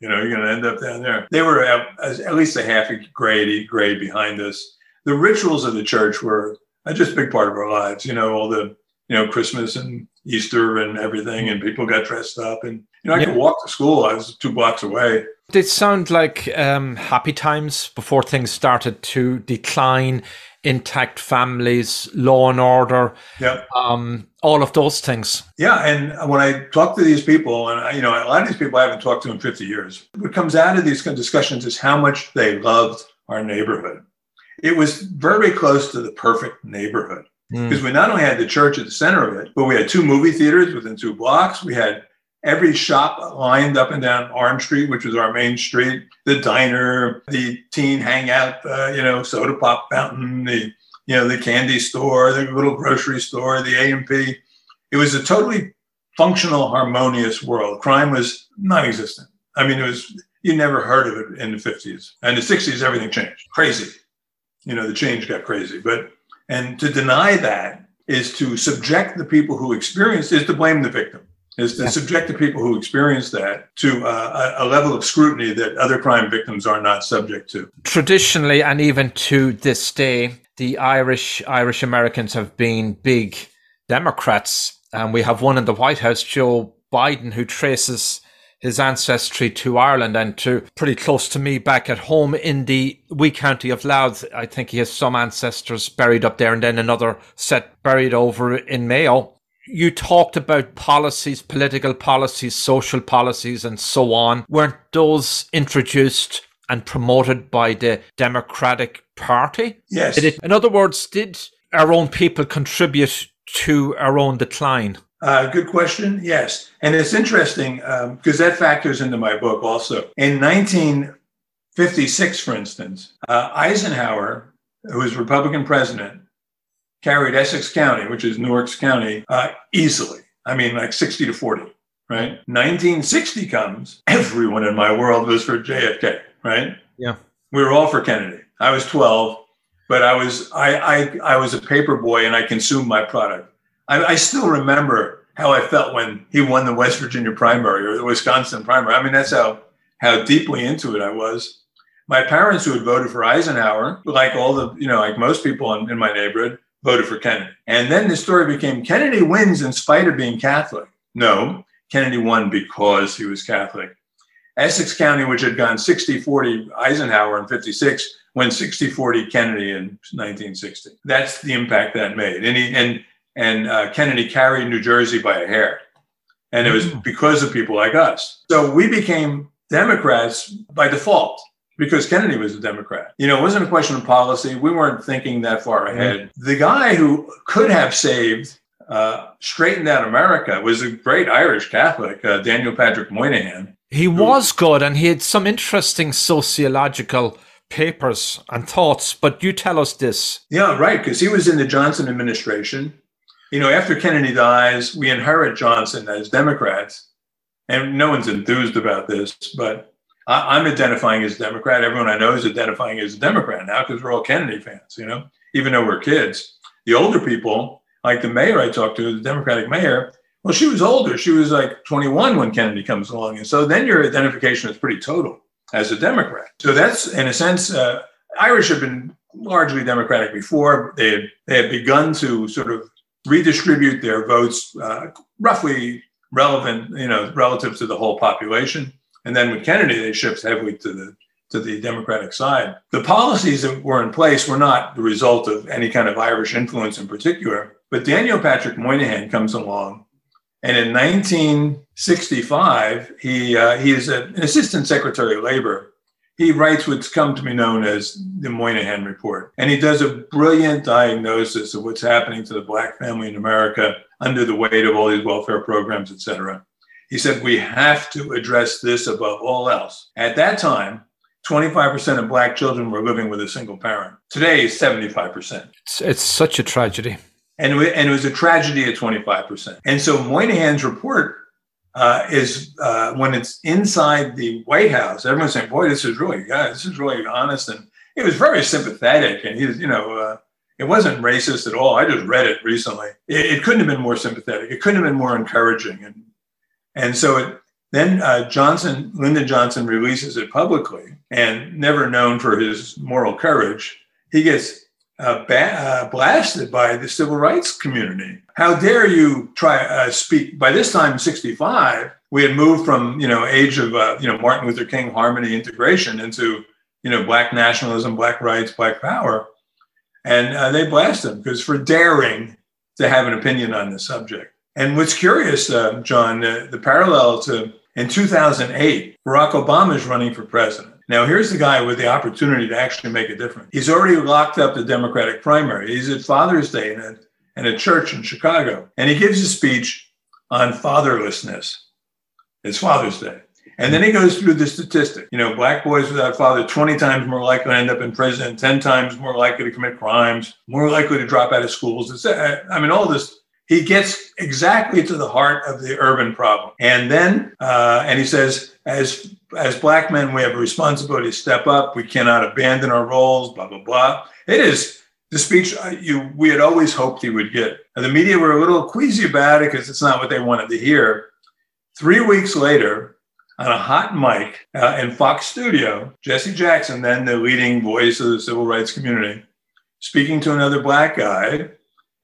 You know, you're gonna end up down there. They were at, at least a half a grade grade behind us. The rituals of the church were just a big part of our lives. You know, all the you know Christmas and Easter and everything, and people got dressed up. And you know, I yeah. could walk to school. I was two blocks away. Did sound like um, happy times before things started to decline intact families, law and order, yeah, um, all of those things. Yeah, and when I talk to these people, and you know, a lot of these people I haven't talked to in 50 years, what comes out of these kind of discussions is how much they loved our neighborhood. It was very close to the perfect neighborhood because mm. we not only had the church at the center of it, but we had two movie theaters within two blocks. We had every shop lined up and down Arm Street, which was our main street, the diner, the teen hangout, uh, you know, soda pop fountain, the, you know, the candy store, the little grocery store, the A&P. It was a totally functional, harmonious world. Crime was non-existent. I mean, it was, you never heard of it in the 50s. And the 60s, everything changed. Crazy. You know, the change got crazy. But, and to deny that is to subject the people who experienced, is to blame the victim is to yeah. subject the people who experience that to uh, a, a, level of scrutiny that other crime victims are not subject to. Traditionally, and even to this day, the Irish Irish Americans have been big Democrats, and we have one in the White House, Joe Biden, who traces his ancestry to Ireland and to pretty close to me back at home in the wee county of Louth. I think he has some ancestors buried up there, and then another set buried over in Mayo you talked about policies, political policies, social policies, and so on. Weren't those introduced and promoted by the Democratic Party? Yes. It, in other words, did our own people contribute to our own decline? Uh, good question. Yes. And it's interesting because um, that factors into my book also. In 1956, for instance, uh, Eisenhower, who was Republican president, carried Essex County, which is Newark's county, uh, easily. I mean, like 60 to 40, right? 1960 comes, everyone in my world was for JFK, right? Yeah. We were all for Kennedy. I was 12, but I was I I, I was a paper boy and I consumed my product. I, I still remember how I felt when he won the West Virginia primary or the Wisconsin primary. I mean, that's how how deeply into it I was. My parents, who had voted for Eisenhower, like all the you know, like most people in, in my neighborhood, voted for Kennedy. And then the story became Kennedy wins in spite of being Catholic. No, Kennedy won because he was Catholic. Essex County, which had gone 60 40 Eisenhower in 56, went 60 40 Kennedy in 1960. That's the impact that made. And, he, and, and uh, Kennedy carried New Jersey by a hair. And it was mm. because of people like us. So we became Democrats by default because Kennedy was a Democrat. You know, it wasn't a question of policy. We weren't thinking that far ahead. The guy who could have saved, uh, straightened out America was a great Irish Catholic, uh, Daniel Patrick Moynihan. He was good and he had some interesting sociological papers and thoughts, but you tell us this. Yeah, right, because he was in the Johnson administration. You know, after Kennedy dies, we inherit Johnson as Democrats, and no one's enthused about this, but I, am identifying as a Democrat. Everyone I know is identifying as a Democrat now because we're all Kennedy fans, you know, even though we're kids. The older people, like the mayor I talked to, the Democratic mayor, well, she was older. She was like 21 when Kennedy comes along. And so then your identification is pretty total as a Democrat. So that's, in a sense, uh, Irish have been largely Democratic before. They had, they had begun to sort of redistribute their votes uh, roughly relevant, you know, relative to the whole population. And then with Kennedy, they shift heavily to the to the Democratic side. The policies that were in place were not the result of any kind of Irish influence in particular. But Daniel Patrick Moynihan comes along, and in 1965, he uh, he is an assistant secretary of labor. He writes what's come to be known as the Moynihan Report, and he does a brilliant diagnosis of what's happening to the black family in America under the weight of all these welfare programs, et cetera. He said, We have to address this above all else. At that time, 25% of Black children were living with a single parent. Today, 75%. It's, it's such a tragedy. And it, and it was a tragedy at 25%. And so Moynihan's report uh, is uh, when it's inside the White House, everyone's saying, boy, this is really, yeah, this is really honest. And it was very sympathetic. And he's, you know, uh, it wasn't racist at all. I just read it recently. It, it, couldn't have been more sympathetic. It couldn't have been more encouraging. And and so it, then uh, Johnson, Lyndon Johnson releases it publicly, and never known for his moral courage, he gets uh, ba- uh, blasted by the civil rights community. How dare you try uh, speak? By this time, 65, we had moved from you know age of uh, you know Martin Luther King harmony integration into you know black nationalism, black rights, black power, and uh, they blast him because for daring to have an opinion on this subject. And what's curious, uh, John, uh, the parallel to in 2008, Barack Obama is running for president. Now, here's the guy with the opportunity to actually make a difference. He's already locked up the Democratic primary. He's at Father's Day in a, in a church in Chicago, and he gives a speech on fatherlessness. It's Father's Day. And then he goes through the statistic. You know, black boys without father, 20 times more likely to end up in prison, 10 times more likely to commit crimes, more likely to drop out of schools. It's, I mean, all this he gets exactly to the heart of the urban problem. And then, uh, and he says, as as black men, we have a responsibility to step up. We cannot abandon our roles. Blah blah blah. It is the speech uh, you we had always hoped he would get. And the media were a little queasy about it because it's not what they wanted to hear. Three weeks later, on a hot mic uh, in Fox Studio, Jesse Jackson, then the leading voice of the civil rights community, speaking to another black guy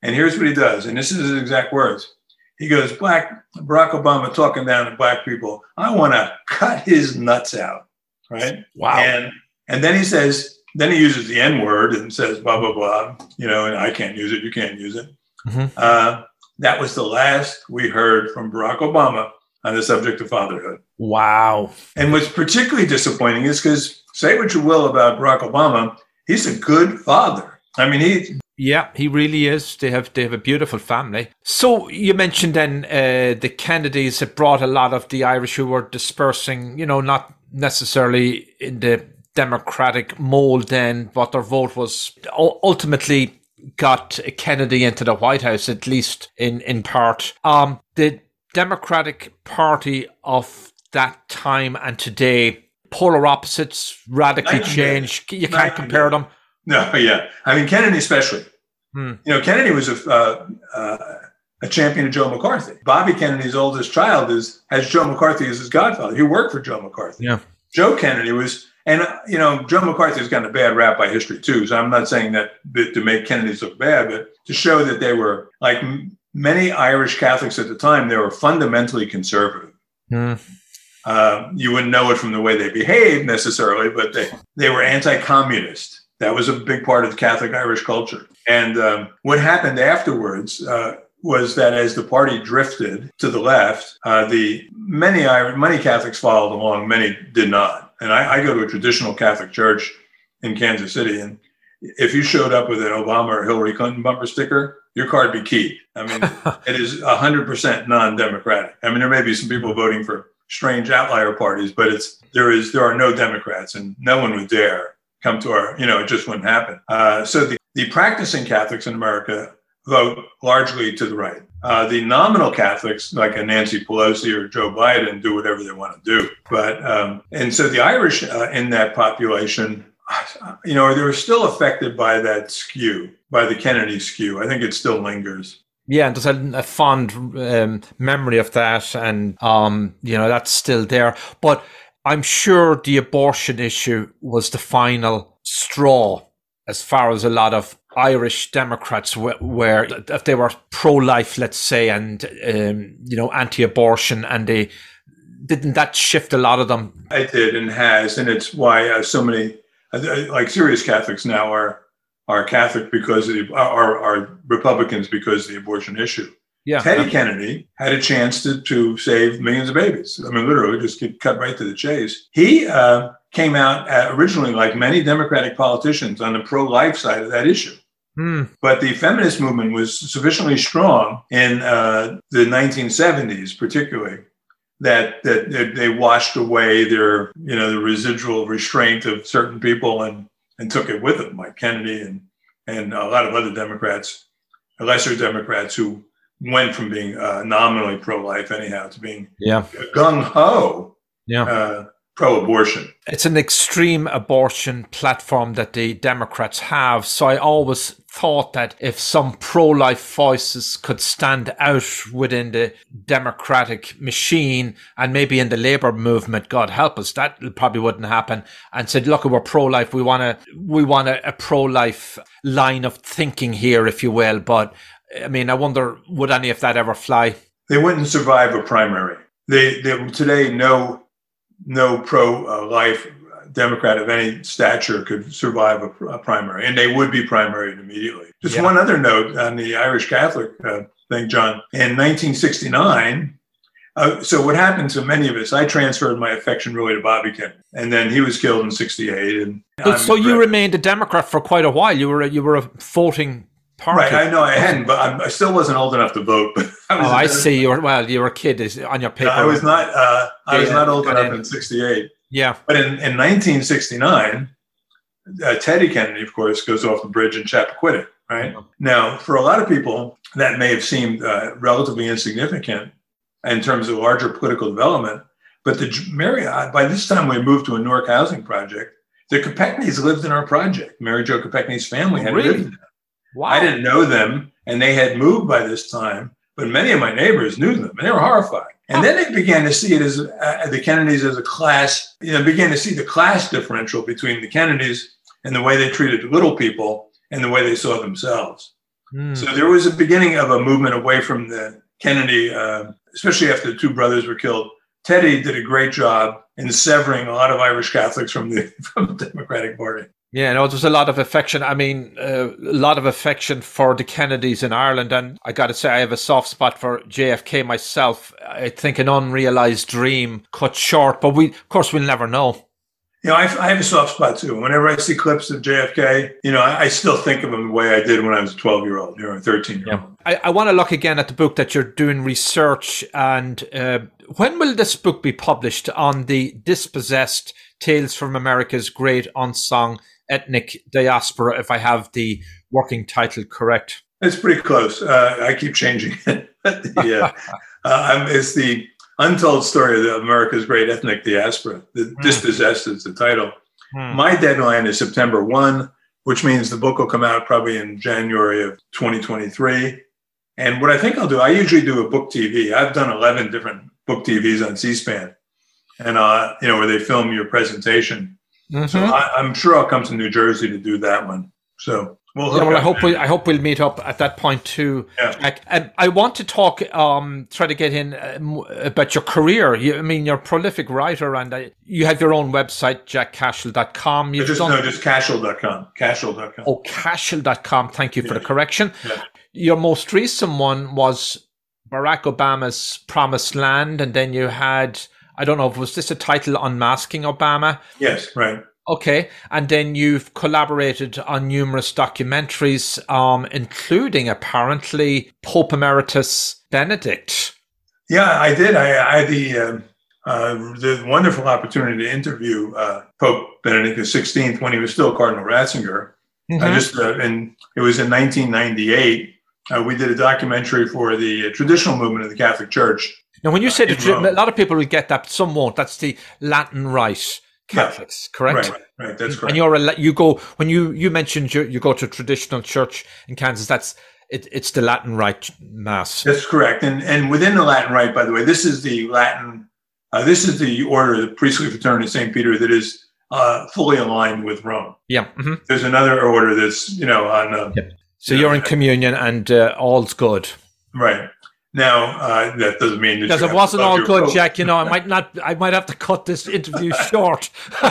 and here's what he does, and this is his exact words. He goes, Black Barack Obama talking down to black people. I want to cut his nuts out. Right. Wow. And and then he says, then he uses the N word and says, blah, blah, blah, you know, and I can't use it, you can't use it. Mm-hmm. Uh, that was the last we heard from Barack Obama on the subject of fatherhood. Wow. And what's particularly disappointing is because say what you will about Barack Obama, he's a good father. I mean, he. Yeah, he really is. They have they have a beautiful family. So you mentioned then uh, the Kennedys had brought a lot of the Irish who were dispersing. You know, not necessarily in the Democratic mold. Then, but their vote was ultimately got Kennedy into the White House, at least in in part. Um, the Democratic Party of that time and today, polar opposites, radically changed. You can't compare them. No, [laughs] yeah. I mean, Kennedy especially. Hmm. You know, Kennedy was a, uh, uh, a champion of Joe McCarthy. Bobby Kennedy's oldest child is has Joe McCarthy as his godfather. He worked for Joe McCarthy. Yeah. Joe Kennedy was, and uh, you know, Joe McCarthy has gotten a bad rap by history too. So I'm not saying that to make Kennedys look bad, but to show that they were like many Irish Catholics at the time, they were fundamentally conservative. Hmm. Uh, you wouldn't know it from the way they behaved necessarily, but they, they were anti-communist that was a big part of Catholic Irish culture. And um, what happened afterwards uh, was that as the party drifted to the left, uh, the many Irish, many Catholics followed along, many did not. And I, I, go to a traditional Catholic church in Kansas City, and if you showed up with an Obama or Hillary Clinton bumper sticker, your card would be keyed. I mean, [laughs] it is hundred percent non-democratic. I mean, there may be some people voting for strange outlier parties, but it's there is there are no Democrats, and no one would dare come to our, you know, it just wouldn't happen. Uh, so the, the practicing Catholics in America vote largely to the right. Uh, the nominal Catholics, like a Nancy Pelosi or Joe Biden, do whatever they want to do. But um, and so the Irish uh, in that population, [sighs] you know, they were still affected by that skew, by the Kennedy skew. I think it still lingers. Yeah, and there's a, a fond um, memory of that, and um, you know that's still there. But I'm sure the abortion issue was the final straw as far as a lot of Irish Democrats were, if they were pro-life, let's say, and um, you know anti-abortion, and they didn't that shift a lot of them. It did and has, and it's why uh, so many uh, like serious Catholics now are are Catholic because of the, are are Republicans because of the abortion issue. Yeah. Teddy Kennedy had a chance to, to save millions of babies. I mean, literally, just get cut right to the chase. He uh, came out uh, originally, like many Democratic politicians, on the pro life side of that issue. Hmm. But the feminist movement was sufficiently strong in uh, the 1970s, particularly, that, that they washed away their, you know, the residual restraint of certain people and, and took it with them, like Kennedy and, and a lot of other Democrats, lesser Democrats who went from being uh, nominally pro-life anyhow to being yeah gung ho yeah uh, pro-abortion. It's an extreme abortion platform that the Democrats have. So I always thought that if some pro-life voices could stand out within the democratic machine and maybe in the labor movement, God help us, that probably wouldn't happen. And said, look, we're pro-life. We want to, we want a, a pro-life line of thinking here, if you will. But I mean, I wonder would any of that ever fly? They wouldn't survive a primary. They, they today no no pro uh, life Democrat of any stature could survive a, a, primary, and they would be primaried immediately. Just yeah. one other note on the Irish Catholic uh, thing, John. In 1969, uh, so what happened to many of us? I transferred my affection really to Bobby Kennedy, and then he was killed in '68. And so, so you remained a Democrat for quite a while. You were you were a voting Right, I know I hadn't, but I'm, i still wasn't old enough to vote. But I oh, I see. You were well. You were a kid is on your paper. I was not. Uh, I yeah, was not old enough in, in '68. Yeah, but in, in 1969, uh, Teddy Kennedy, of course, goes off the bridge in Chappaquiddick. Right oh. now, for a lot of people, that may have seemed uh, relatively insignificant in terms of larger political development. But the Mary, uh, by this time, we moved to a Newark housing project. The Kopechnes lived in our project. Mary Jo Kopechne's family had really? lived. Wow. I didn't know them, and they had moved by this time, but many of my neighbors knew them, and they were horrified. And then they began to see it as uh, the Kennedys as a class, you know, began to see the class differential between the Kennedys and the way they treated little people and the way they saw themselves. Mm. So there was a beginning of a movement away from the Kennedy, uh, especially after the two brothers were killed. Teddy did a great job in severing a lot of Irish Catholics from the, [laughs] from the Democratic Party. Yeah, no, there's a lot of affection. I mean, uh, a lot of affection for the Kennedys in Ireland. And I got to say, I have a soft spot for JFK myself. I think an unrealized dream cut short, but we, of course, we'll never know. You know, I, I have a soft spot too. Whenever I see clips of JFK, you know, I, I still think of him the way I did when I was a 12 year old, you know, a 13 year old. I, I want to look again at the book that you're doing research. And uh, when will this book be published on the dispossessed Tales from America's Great Unsung ethnic diaspora, if I have the working title correct. It's pretty close. Uh, I keep changing it. [laughs] yeah, [laughs] uh, it's the untold story of America's great ethnic diaspora. The mm. dispossessed is the title. Mm. My deadline is September one, which means the book will come out probably in January of 2023. And what I think I'll do, I usually do a book TV. I've done 11 different book TVs on C-SPAN, and uh, you know where they film your presentation Mm-hmm. So I, am sure I'll come to New Jersey to do that one. So we'll yeah, well, I hope we I hope we'll meet up at that point too. Yeah. And I want to talk, um, try to get in uh, about your career. You, I mean, you're a prolific writer, and uh, you have your own website, jackcashill.com. You've just, done... No, just cashill.com. Cashill.com. Oh, cashill.com. Thank you for the correction. Yeah. Your most recent one was Barack Obama's Promised Land, and then you had I don't know, was this a title Unmasking Obama? Yes, right. Okay. And then you've collaborated on numerous documentaries, um, including apparently Pope Emeritus Benedict. Yeah, I did. I, I had the, uh, uh, the wonderful opportunity to interview uh, Pope Benedict XVI when he was still Cardinal Ratzinger. Mm-hmm. I just, uh, and it was in 1998. Uh, we did a documentary for the traditional movement of the Catholic Church now, when you say the, a lot of people will get that, some won't. That's the Latin Rite Catholics, yeah. correct? Right, right, that's correct. And you're a, you go when you you mentioned you, you go to a traditional church in Kansas. That's it, it's the Latin Rite Mass. That's correct. And and within the Latin Rite, by the way, this is the Latin. Uh, this is the order, the priestly fraternity of Saint Peter, that is uh, fully aligned with Rome. Yeah. Mm-hmm. There's another order that's you know on. Uh. So you're in communion and uh, all's good. Right. Now uh, that doesn't mean because it wasn't all good. Jack. You know, I might not. I might have to cut this interview [laughs] short. [laughs]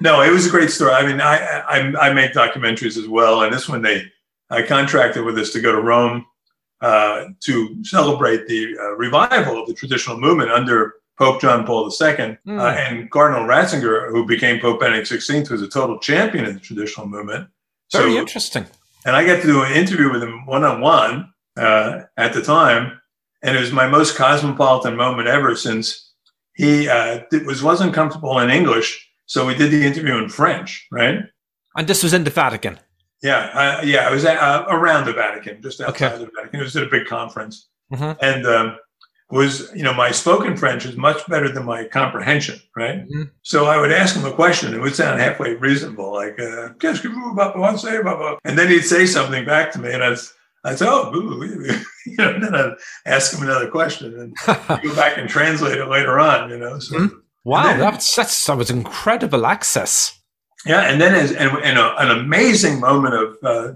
no, it was a great story. I mean, I, I, I make documentaries as well, and this one they I contracted with us to go to Rome uh, to celebrate the uh, revival of the traditional movement under Pope John Paul II, mm. and Cardinal Ratzinger, who became Pope Benedict XVI, was a total champion of the traditional movement. Very so, interesting. And I got to do an interview with him one on one uh, at the time, and it was my most cosmopolitan moment ever since he uh, was wasn't comfortable in English, so we did the interview in French, right? And this was in the Vatican. Yeah, uh, yeah, it was at, uh, around the Vatican, just outside okay. the Vatican. It was at a big conference, mm-hmm. and um, was you know my spoken French is much better than my comprehension, right? Mm-hmm. So I would ask him a question, it would sound halfway reasonable, like uh, "Qu'est-ce que vous say?" And then he'd say something back to me, and I was I said, "Oh, [laughs] you know." Then I'd ask him another question and [laughs] go back and translate it later on. You know. So, mm-hmm. Wow, then, that's that's that was incredible access. Yeah, and then as and, and a, an amazing moment of uh,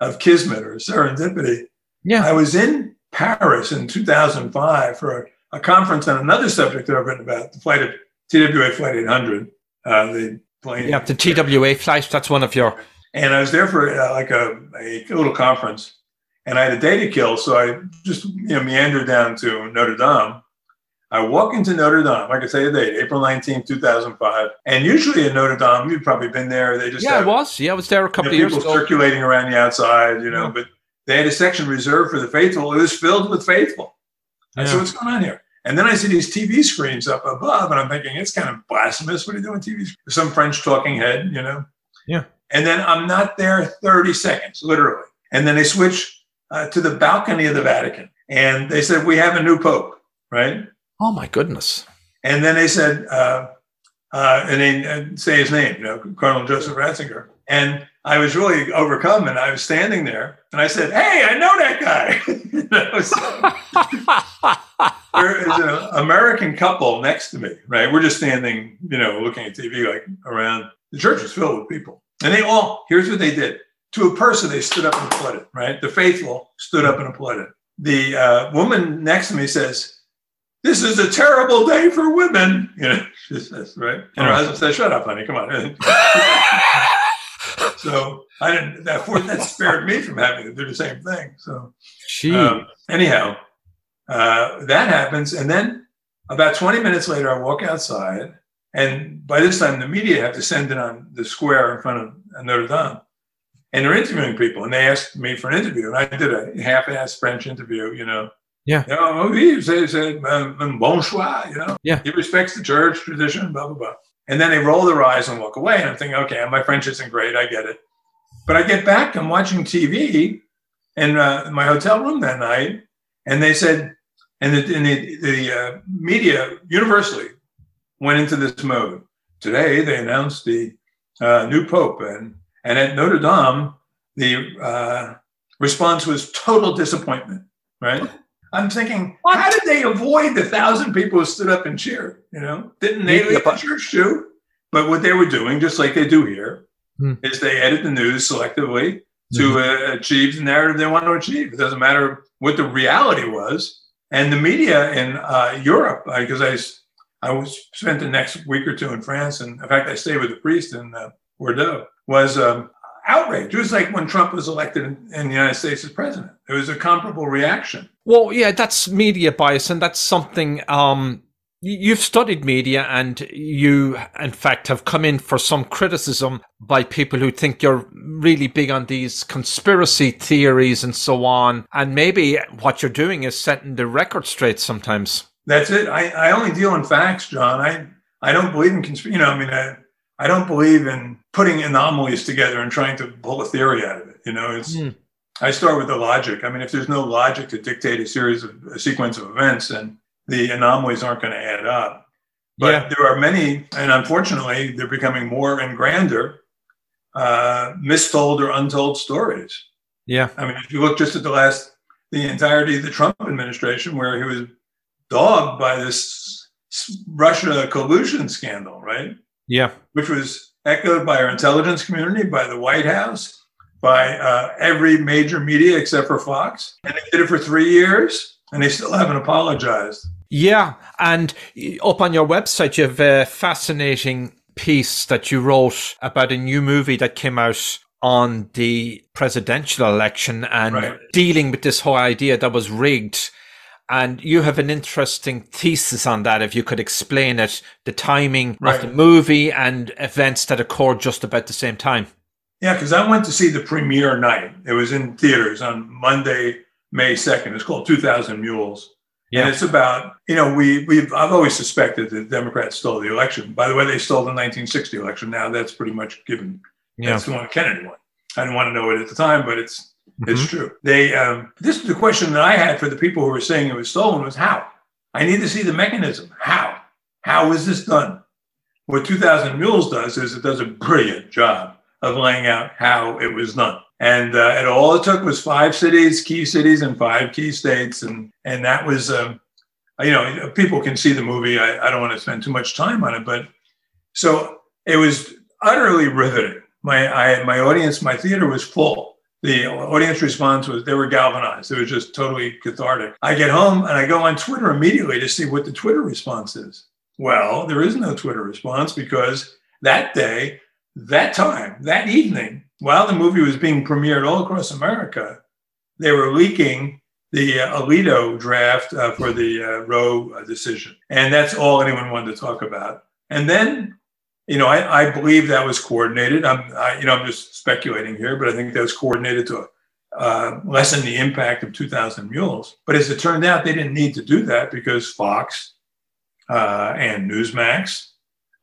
of kismet or serendipity. Yeah, I was in Paris in 2005 for a, a conference on another subject that I've written about the flight of TWA Flight 800. Uh, the plane. Yeah, the TWA flight. That's one of your. And I was there for uh, like a, a little conference, and I had a day to kill, so I just you know meandered down to Notre Dame. I walk into Notre Dame, like I say the date, April 19, 2005. And usually in Notre Dame, you've probably been there. They just Yeah, have, I was. Yeah, I was there a couple you know, of years ago. People circulating around the outside, you know, yeah. but they had a section reserved for the faithful. It was filled with faithful. Yeah. said, what's going on here? And then I see these TV screens up above, and I'm thinking it's kind of blasphemous. What are you doing TV? Some French talking head, you know? Yeah. And then I'm not there 30 seconds, literally. And then they switch uh, to the balcony of the Vatican. And they said, We have a new pope, right? Oh, my goodness. And then they said, uh, uh, and they uh, say his name, you know, Cardinal Joseph Ratzinger. And I was really overcome and I was standing there and I said, Hey, I know that guy. [laughs] [laughs] there is an American couple next to me, right? We're just standing, you know, looking at TV like around. The church is filled with people. And they all, here's what they did to a person, they stood up and applauded, right? The faithful stood up and applauded. The uh, woman next to me says, this is a terrible day for women. [laughs] You know, she says, right? And her husband says, shut up, honey, come on. [laughs] so I didn't, that, that spared me from having to do the same thing. So, um, anyhow, uh, that happens. And then about 20 minutes later, I walk outside. And by this time, the media have descended on the square in front of Notre Dame. And they're interviewing people. And they asked me for an interview. And I did a half assed French interview, you know. Yeah. You know, he said, said um, bonsoir, you know. Yeah. He respects the church tradition, blah, blah, blah. And then they roll their eyes and walk away. And I'm thinking, okay, my French isn't great. I get it. But I get back, I'm watching TV in uh, my hotel room that night. And they said, and the, and the, the uh, media universally went into this mode. Today, they announced the uh, new pope. And, and at Notre Dame, the uh, response was total disappointment, right? I'm thinking, what? how did they avoid the thousand people who stood up and cheered? You know, didn't they leave the church too? But what they were doing, just like they do here, mm. is they edit the news selectively to mm-hmm. uh, achieve the narrative they want to achieve. It doesn't matter what the reality was. And the media in uh, Europe, because I, I was spent the next week or two in France, and in fact, I stayed with a priest in uh, Bordeaux, was um, outrage. It was like when Trump was elected in, in, the United States as president. It was a comparable reaction. Well, yeah, that's media bias, and that's something. Um, you've studied media, and you, in fact, have come in for some criticism by people who think you're really big on these conspiracy theories and so on. And maybe what you're doing is setting the record straight sometimes. That's it. I, I only deal in facts, John. I I don't believe in conspiracy. You know, I mean, I, I don't believe in putting anomalies together and trying to pull a theory out of it. You know, it's mm. I start with the logic. I mean, if there's no logic to dictate a series of a sequence of events, then the anomalies aren't going to add up. But yeah. there are many, and unfortunately, they're becoming more and grander, uh, mistold or untold stories. Yeah. I mean, if you look just at the last, the entirety of the Trump administration, where he was dogged by this Russia collusion scandal, right? Yeah. Which was echoed by our intelligence community, by the White House, by uh, every major media except for Fox. And they did it for three years and they still haven't apologized. Yeah. And up on your website, you have a fascinating piece that you wrote about a new movie that came out on the presidential election and right. dealing with this whole idea that was rigged and you have an interesting thesis on that. If you could explain it, the timing right. of the movie and events that occurred just about the same time. Yeah, because I went to see the premiere night. It was in theaters on Monday, May 2nd. It's called 2000 Mules. Yeah. And it's about, you know, we, we've, I've always suspected that Democrats stole the election. By the way, they stole the 1960 election. Now that's pretty much given. Yeah. That's the one Kennedy won. I didn't want to know it at the time, but it's Mm-hmm. It's true. They um, this is the question that I had for the people who were saying it was stolen was how. I need to see the mechanism. How? How is this done? What 2000 Mules does is it does a brilliant job of laying out how it was done. And, uh, and all it took was five cities, key cities, and five key states, and and that was, um, you know, people can see the movie. I, I don't want to spend too much time on it, but so it was utterly riveting. My I, my audience, my theater was full the audience response was they were galvanized. It was just totally cathartic. I get home and I go on Twitter immediately to see what the Twitter response is. Well, there is no Twitter response because that day, that time, that evening, while the movie was being premiered all across America, they were leaking the uh, Alito draft uh, for the uh, Roe uh, decision. And that's all anyone wanted to talk about. And then you know, I, I believe that was coordinated. I'm, I, you know, I'm just speculating here, but I think that was coordinated to uh, lessen the impact of 2,000 mules. But as it turned out, they didn't need to do that because Fox uh, and Newsmax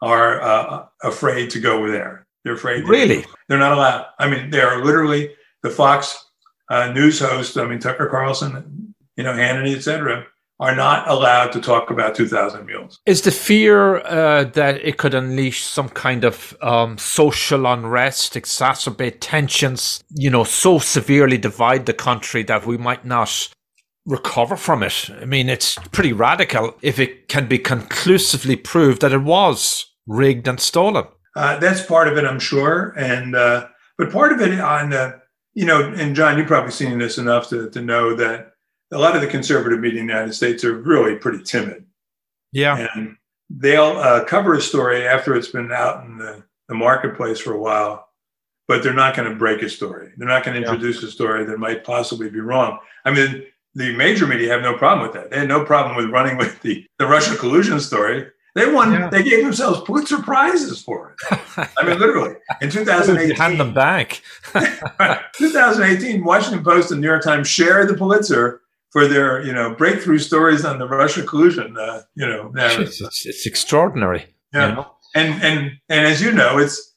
are uh, afraid to go there. They're afraid. Really? They're not allowed. I mean, they are literally the Fox uh, news host. I mean, Tucker Carlson, you know, Hannity, et cetera are not allowed to talk about 2000 mules. Is the fear uh, that it could unleash some kind of um, social unrest, exacerbate tensions, you know, so severely divide the country that we might not recover from it? I mean, it's pretty radical if it can be conclusively proved that it was rigged and stolen. Uh, that's part of it, I'm sure. And, uh, but part of it on the, you know, and John, you've probably seen this enough to, to know that a lot of the conservative media in the United States are really pretty timid. Yeah. And they'll uh, cover a story after it's been out in the, the marketplace for a while, but they're not going to break a story. They're not going to Yeah. introduce a story that might possibly be wrong. I mean, the major media have no problem with that. They had no problem with running with the, the Russia collusion story. They won, Yeah. they gave themselves Pulitzer Prizes for it. I mean, literally. In [laughs] You 2018, hand them back. [laughs] 2018, Washington Post and New York Times shared the Pulitzer for their, you know, breakthrough stories on the Russia collusion, uh, you know, narrative. It's, it's, it's extraordinary. Yeah. You know? And and and as you know, it's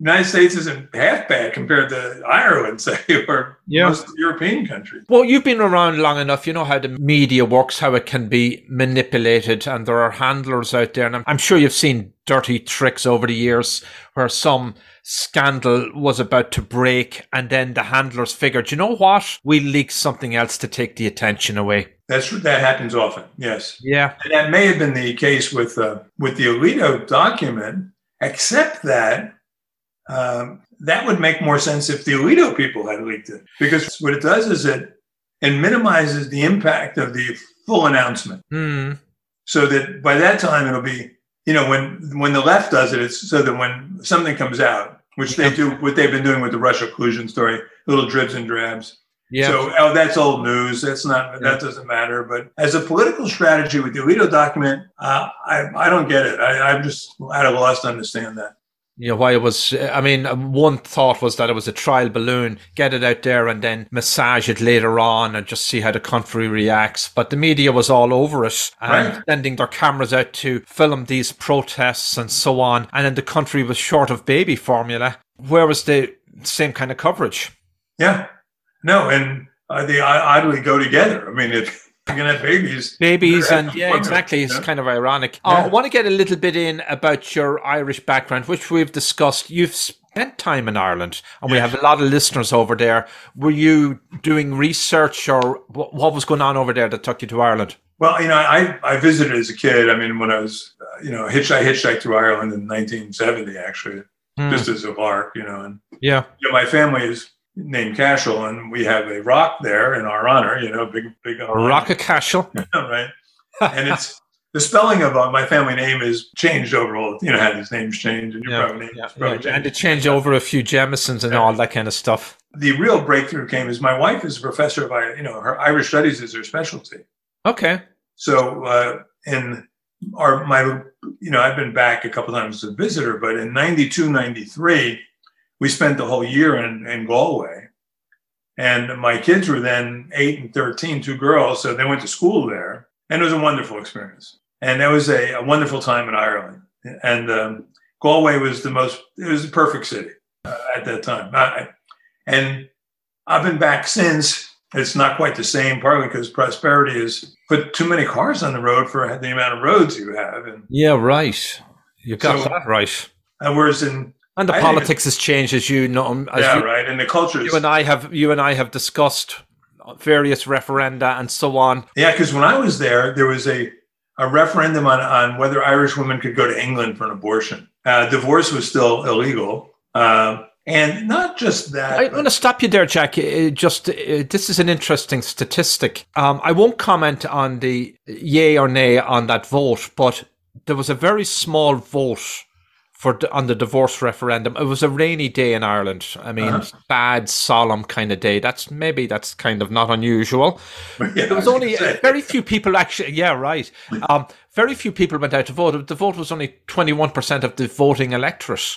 United States isn't half bad compared to Ireland, [laughs] say, or Yeah. most European countries. Well, you've been around long enough. You know how the media works, how it can be manipulated, and there are handlers out there. And I'm, I'm sure you've seen dirty tricks over the years where some scandal was about to break, and then the handlers figured, you know what? We leak something else to take the attention away. That's that happens often. Yes, Yeah. and that may have been the case with uh, with the Alito document, except that. Um, that would make more sense if the Alito people had leaked it, because what it does is it it minimizes the impact of the full announcement. Hmm. so that by that time it'll be you know when when the left does it it's so that when something comes out which they do what they've been doing with the russia collusion story little dribs and drabs Yeah. so oh that's old news that's not Yeah. that doesn't matter but as a political strategy with the alito document uh, I, I don't get it I, i'm just at a loss to understand that you know why it was i mean one thought was that it was a trial balloon get it out there and then massage it later on and just see how the country reacts. But the media was all over it and Right. sending their cameras out to film these protests and so on. And then the country was short of baby formula. Where was the same kind of coverage? Yeah. No and uh, they oddly go together. I mean if you're gonna have babies babies and yeah exactly it's yeah. kind of ironic Yeah. Uh, i want to get a little bit in about your irish background which we've discussed you've spent time in ireland and we have a lot of listeners over there were you doing research or what, what was going on over there that took you to ireland Well, you know, I, I visited as a kid. I mean, when I was, uh, you know, hitch, I hitchhiked through Ireland in 1970, actually, Hmm. just as a lark, you know. And yeah you know, my family is named Cashel, and we have a rock there in our honor, you know, big, big a rock of cashel [laughs] right? And it's the spelling of uh, my family name is changed over all, you know, how these names change, and your yeah, probably name yeah, probably yeah. and to changed. change over a few Jamesons and Yeah. all that kind of stuff The real breakthrough came is my wife is a professor of, you know, her Irish studies is her specialty. okay So uh, in our my you know I've been back a couple times as a visitor, but in 92, 93, we spent the whole year in, in Galway. And my kids were then eight and 13, two girls. So they went to school there. And it was a wonderful experience. And that was a, a wonderful time in Ireland. And um, Galway was the most, it was the perfect city uh, at that time. I, and I've been back since. It's not quite the same, partly because prosperity has put too many cars on the road for the amount of roads you have. And, yeah right you got So- that right and whereas in, and the I politics has changed as you know as yeah, you, right. And the culture you and I have you and I have discussed various referenda and so on. yeah, because when I was there, there was a, a referendum on, on whether Irish women could go to England for an abortion. Uh, divorce was still illegal. Uh, and not just that. I but- want to stop you there, Jack. Uh, Just uh, this is an interesting statistic. Um, I won't comment on the yay or nay on that vote, but there was a very small vote for on the divorce referendum. It was a rainy day in Ireland. I mean, Uh-huh. bad, solemn kind of day. That's maybe that's kind of not unusual. [laughs] yeah, There was only very few people actually. Yeah, right. [laughs] Um, very few people went out to vote. The vote was only twenty one percent of the voting electorate.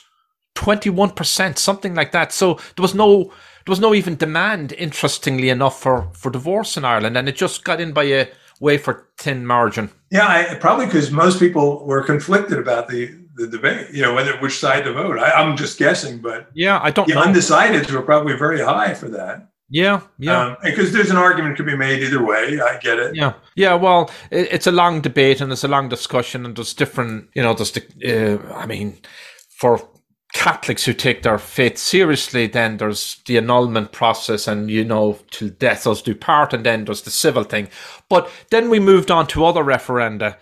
Twenty one percent, something like that. So there was no, there was no even demand. Interestingly enough, for for divorce in Ireland, and it just got in by a way for thin margin. Yeah, I, probably because most people were conflicted about the, the debate, you know, whether which side to vote. I, I'm just guessing, but Yeah, I don't the know. undecideds were probably very high for that. yeah, yeah. Um, because there's an argument could be made either way. I get it. Yeah, yeah. Well, it, it's a long debate and it's a long discussion, and there's different, you know, there's the, uh, I mean, for Catholics who take their faith seriously, then there's the annulment process, and you know, till death us do part, and then there's the civil thing. But then we moved on to other referenda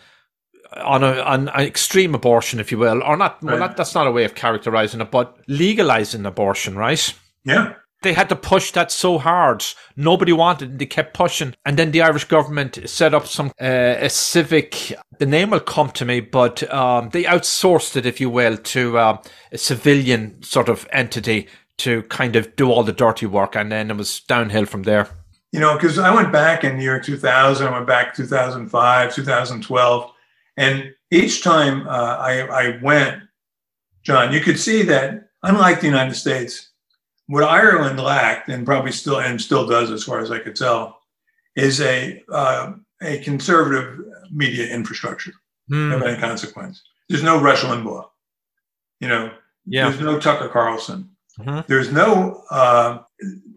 on a on an extreme abortion, if you will, or not. Well, Right. not, that's not a way of characterizing it, but legalizing abortion, right? Yeah. They had to push that so hard. Nobody wanted, and they kept pushing. And then the Irish government set up some uh, a civic. The name will come to me, but um, they outsourced it, if you will, to uh, a civilian sort of entity to kind of do all the dirty work, and then it was downhill from there. You know, because I went back in the year 2000, I went back 2005, 2012, and each time uh, I, I went, John, you could see that unlike the United States, what Ireland lacked, and probably still and still does, as far as I could tell, is a uh, a conservative media infrastructure mm. of any consequence. There's no Rush Limbaugh, you know. Yeah. There's no Tucker Carlson. Mm-hmm. There's no, uh,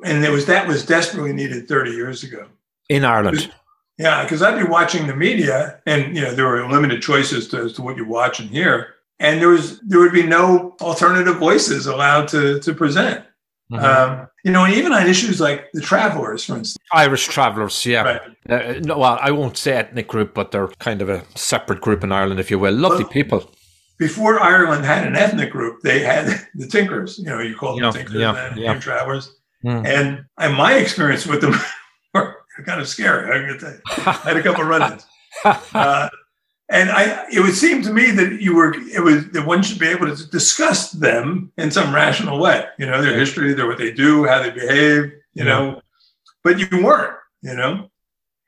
and it was that was desperately needed 30 years ago in Ireland. Yeah, because I'd be watching the media, and you know there were limited choices to, as to what you watch and hear, and there was there would be no alternative voices allowed to to present. Mm-hmm. Um, you know, and even on issues like the travelers, for instance, Irish travelers, yeah. Right. Uh, no, well, I won't say ethnic group, but they're kind of a separate group in Ireland, if you will. Lovely well, people. Before Ireland had an ethnic group, they had [laughs] the Tinkers. You know, you call them yeah, Tinkers yeah, and yeah. travelers. Mm. And and my experience with them [laughs] kind of scary. I, I had a couple run-ins. Uh, and I, it would seem to me that you were, it was that one should be able to discuss them in some rational way. You know, their history, their what they do, how they behave. You know, but you weren't. You know,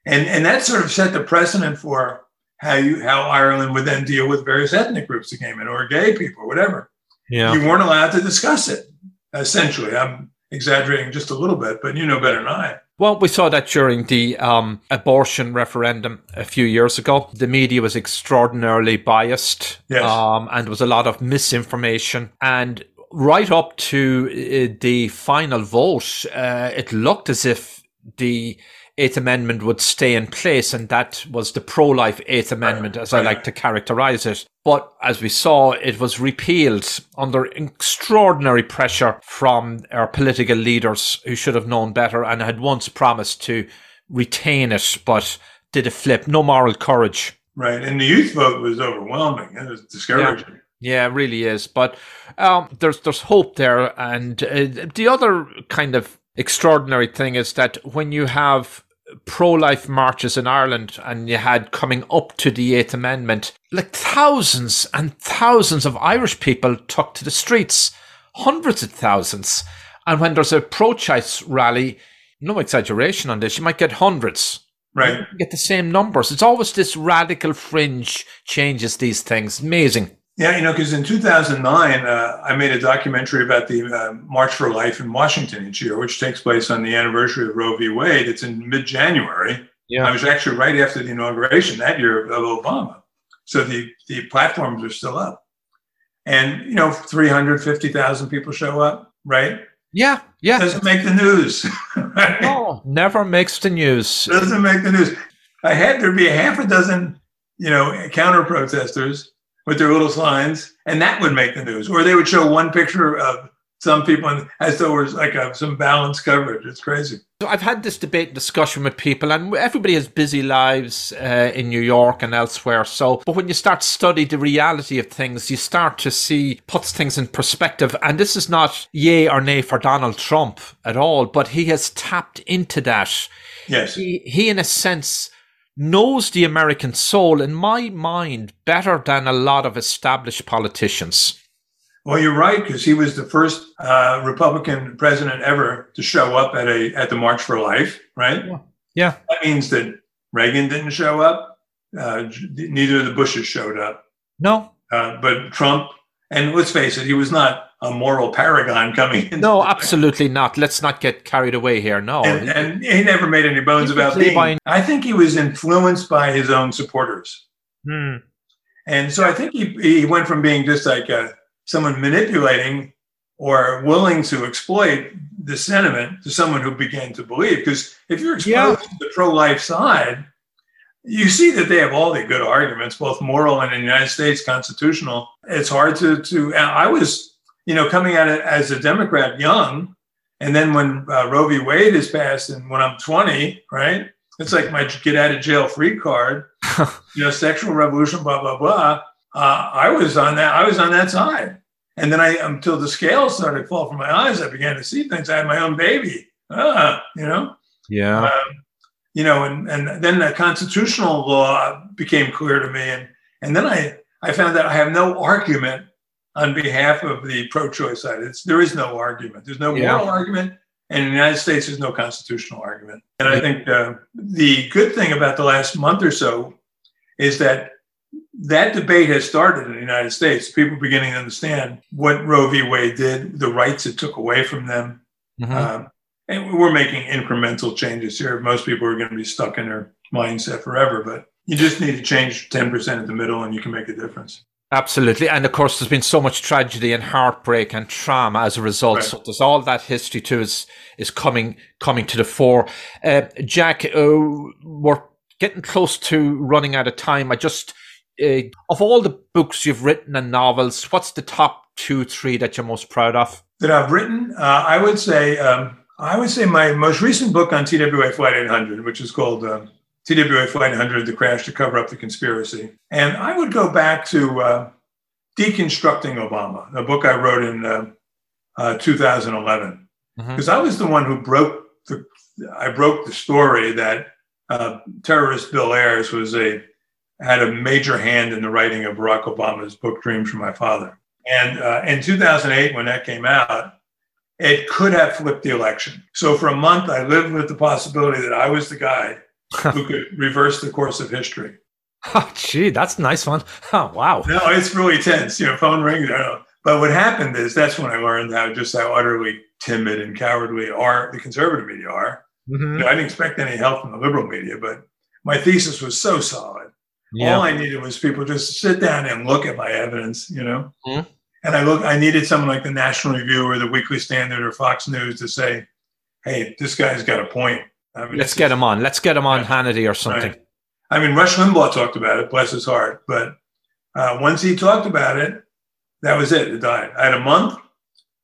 and and that sort of set the precedent for how you how Ireland would then deal with various ethnic groups that came in or gay people or whatever. Yeah, you weren't allowed to discuss it. Essentially, I'm exaggerating just a little bit, but you know better than I. Well, we saw that during the um, abortion referendum a few years ago. The media was extraordinarily biased, yes. um, and there was a lot of misinformation. And right up to uh, the final vote, uh, it looked as if the Eighth Amendment would stay in place, and that was the pro-life Eighth Amendment, as I like to characterize it. But as we saw, it was repealed under extraordinary pressure from our political leaders who should have known better and had once promised to retain it, but did a flip. No moral courage. Right, and the youth vote was overwhelming. It was discouraging. Yeah. Yeah, it really is. But um, there's there's hope there, and uh, the other kind of extraordinary thing is that when you have pro-life marches in Ireland and you had coming up to the Eighth Amendment, like thousands and thousands of Irish people took to the streets, hundreds of thousands. And when there's a pro-choice rally, no exaggeration on this, you might get hundreds. Right. You get the same numbers. It's always this radical fringe changes these things. Amazing. Yeah, you know, because in 2009, uh, I made a documentary about the uh, March for Life in Washington each year, which takes place on the anniversary of Roe v. Wade. It's in mid January. Yeah. I was actually right after the inauguration that year of Obama. So the, the platforms are still up. And, you know, 350,000 people show up, right? Yeah, yeah. Doesn't make the news. [laughs] right? No, never makes the news. Doesn't make the news. I had there be a half a dozen, you know, counter protesters with their little signs, and that would make the news. Or they would show one picture of some people as though it was like a, some balanced coverage. It's crazy. So I've had this debate and discussion with people, and everybody has busy lives uh, in New York and elsewhere. So, but when you start to study the reality of things, you start to see puts things in perspective. And this is not yay or nay for Donald Trump at all, but he has tapped into that. Yes, he, he in a sense knows the American soul, in my mind, better than a lot of established politicians. Well, you're right because he was the first uh, Republican president ever to show up at a at the March for Life, right? Yeah. yeah. That means that Reagan didn't show up. Uh, neither of the Bushes showed up. No. Uh, but Trump, and let's face it, he was not a moral paragon coming in. No, absolutely not. Let's not get carried away here. No. And, and he never made any bones about being. By... I think he was influenced by his own supporters. Hmm. And so I think he, he went from being just like a, someone manipulating or willing to exploit the sentiment to someone who began to believe. Because if you're exposed yeah. to the pro life side, you see that they have all the good arguments, both moral and in the United States constitutional. It's hard to to. I was you know, coming at it as a Democrat young, and then when uh, Roe v. Wade is passed, and when I'm 20, right, it's like my get out of jail free card. [laughs] you know, sexual revolution, blah blah blah. Uh, I was on that. I was on that side, and then I, until the scales started to fall from my eyes, I began to see things. I had my own baby, ah, you know? Yeah. Um, you know, and, and then the constitutional law became clear to me. And, and then I, I found that I have no argument on behalf of the pro-choice side. It's, there is no argument. There's no moral yeah. argument. And in the United States, there's no constitutional argument. And I think uh, the good thing about the last month or so is that that debate has started in the United States. People beginning to understand what Roe v. Wade did, the rights it took away from them. Mm-hmm. Um, and we're making incremental changes here. Most people are going to be stuck in their mindset forever, but you just need to change 10% at the middle and you can make a difference. Absolutely. And of course, there's been so much tragedy and heartbreak and trauma as a result. Right. So there's all that history too is, is coming, coming to the fore. Uh, Jack, uh, we're getting close to running out of time. I just, uh, of all the books you've written and novels, what's the top two, three that you're most proud of? That I've written, uh, I would say, um, I would say my most recent book on TWA Flight 800, which is called uh, TWA Flight 800: The Crash to Cover Up the Conspiracy, and I would go back to uh, Deconstructing Obama, a book I wrote in uh, uh 2011, because mm-hmm. I was the one who broke the I broke the story that uh, terrorist Bill Ayers was a had a major hand in the writing of Barack Obama's book Dreams from My Father. And uh, in 2008, when that came out, it could have flipped the election. So for a month, I lived with the possibility that I was the guy [laughs] who could reverse the course of history. [laughs] Oh, gee, that's a nice one. [laughs] Oh, wow. No, it's really tense. You know, phone rings. But what happened is that's when I learned how just how utterly timid and cowardly are the conservative media are. Mm-hmm. You know, I didn't expect any help from the liberal media, but my thesis was so solid. Yeah. All I needed was people just to sit down and look at my evidence, you know. Mm-hmm. And I look, I needed someone like the National Review or the Weekly Standard or Fox News to say, "Hey, this guy's got a point." I mean, Let's get him on. Let's get him on Hannity or something. Right. I mean, Rush Limbaugh talked about it, bless his heart. But uh, once he talked about it, that was it. It died. I had a month.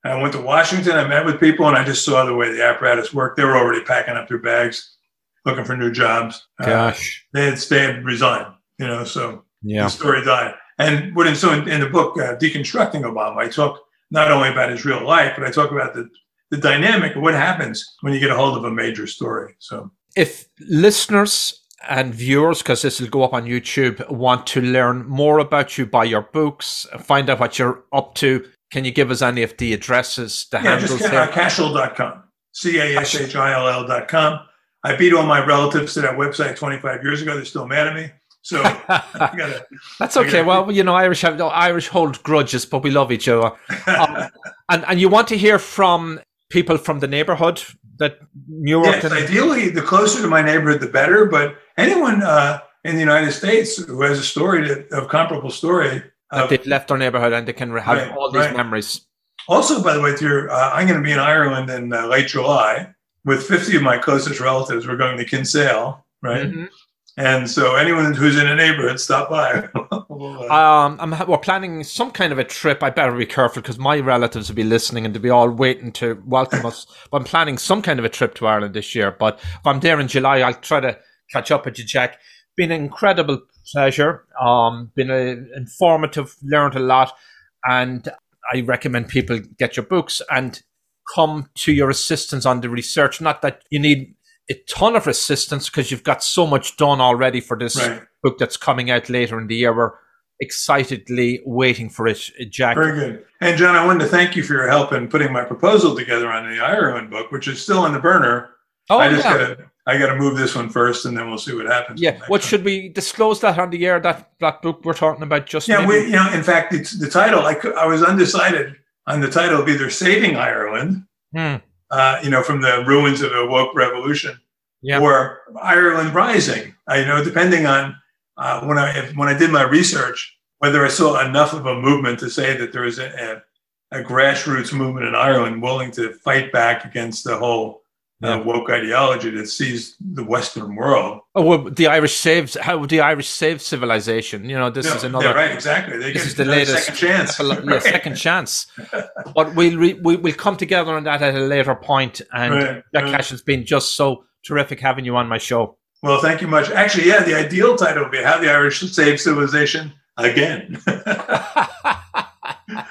I went to Washington. I met with people, and I just saw the way the apparatus worked. They were already packing up their bags, looking for new jobs. Uh, Gosh, uh, they had, they had resigned. You know, so yeah. the story died. And what so in, in the book, uh, deconstructing Obama, I talk not only about his real life, but I talk about the the dynamic of what happens when you get a hold of a major story. So, if listeners and viewers, because this will go up on YouTube, want to learn more about you, buy your books, find out what you're up to, can you give us any of the addresses, the yeah, handles? just uh, cashill.com, C A S H I L L.com. I beat all my relatives to that website 25 years ago. They're still mad at me. So [laughs] gotta, that's okay. Well, you know, Irish have Irish hold grudges, but we love each other. Um, [laughs] and and you want to hear from people from the neighborhood that Newark. Yes, and- ideally, the closer to my neighborhood, the better. But anyone uh, in the United States who has a story to, of comparable story that they've left their neighborhood and they can have right, all these right. memories. Also, by the way, uh, I'm going to be in Ireland in uh, late July with 50 of my closest relatives. We're going to Kinsale, right? Mm-hmm. And so anyone who's in a neighborhood, stop by. [laughs] um, I'm, we're planning some kind of a trip. I better be careful because my relatives will be listening and they'll be all waiting to welcome us. But I'm planning some kind of a trip to Ireland this year. But if I'm there in July, I'll try to catch up with you, Jack. Been an incredible pleasure. Um, been a, informative, learned a lot. And I recommend people get your books and come to your assistance on the research. Not that you need a ton of resistance because you've got so much done already for this right. book that's coming out later in the year. We're excitedly waiting for it, Jack. Very good. And John, I wanted to thank you for your help in putting my proposal together on the Ireland book, which is still in the burner. Oh, I just yeah. gotta I gotta move this one first and then we'll see what happens. Yeah. What should we disclose that on the air that that book we're talking about just Yeah, we, you know, in fact it's the title I I was undecided on the title of either Saving Ireland. Hmm uh, you know, from the ruins of the woke revolution, or Ireland Rising. You know, depending on uh, when I when I did my research, whether I saw enough of a movement to say that there is a, a, a grassroots movement in Ireland willing to fight back against the whole yeah. uh, woke ideology that sees the Western world. Oh, well, the Irish saved how the Irish saved civilization. You know, this is another right. Exactly, they this is the latest second chance. yeah, [laughs] second chance. but we'll re, we, will come together on that at a later point. And right, Jack right. Cash has been just so terrific having you on my show. Well, thank you much. Actually, yeah, the ideal title would be "How the Irish Saved Civilization Again." [laughs] [laughs]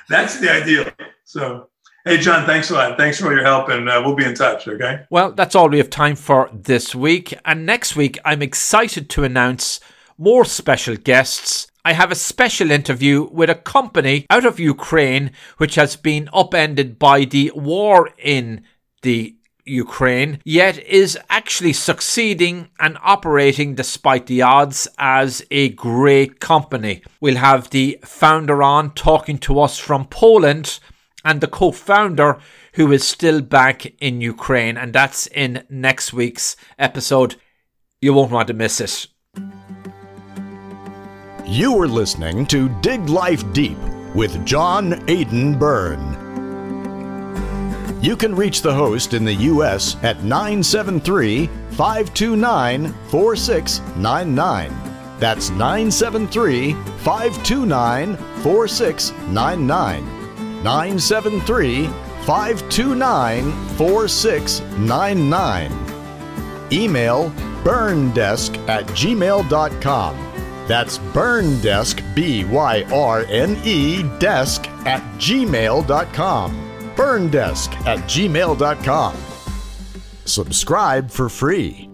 That's the ideal. So, hey, John, thanks a lot. Thanks for all your help, and uh, we'll be in touch, okay? Well, that's all we have time for this week. And next week, I'm excited to announce more special guests. I have a special interview with a company out of Ukraine which has been upended by the war in the Ukraine, yet is actually succeeding and operating despite the odds as a great company. We'll have the founder on talking to us from Poland and the co founder who is still back in Ukraine, and that's in next week's episode. You won't want to miss it. You were listening to Dig Life Deep with John Aidan Byrne. You can reach the host in the U.S. at 973 529 4699. That's 973 529 4699. 973 529 4699. Email byrnedesk at gmail.com. That's byrnedesk, B Y R N E, desk at gmail.com Byrnedesk at gmail.com. Subscribe for free.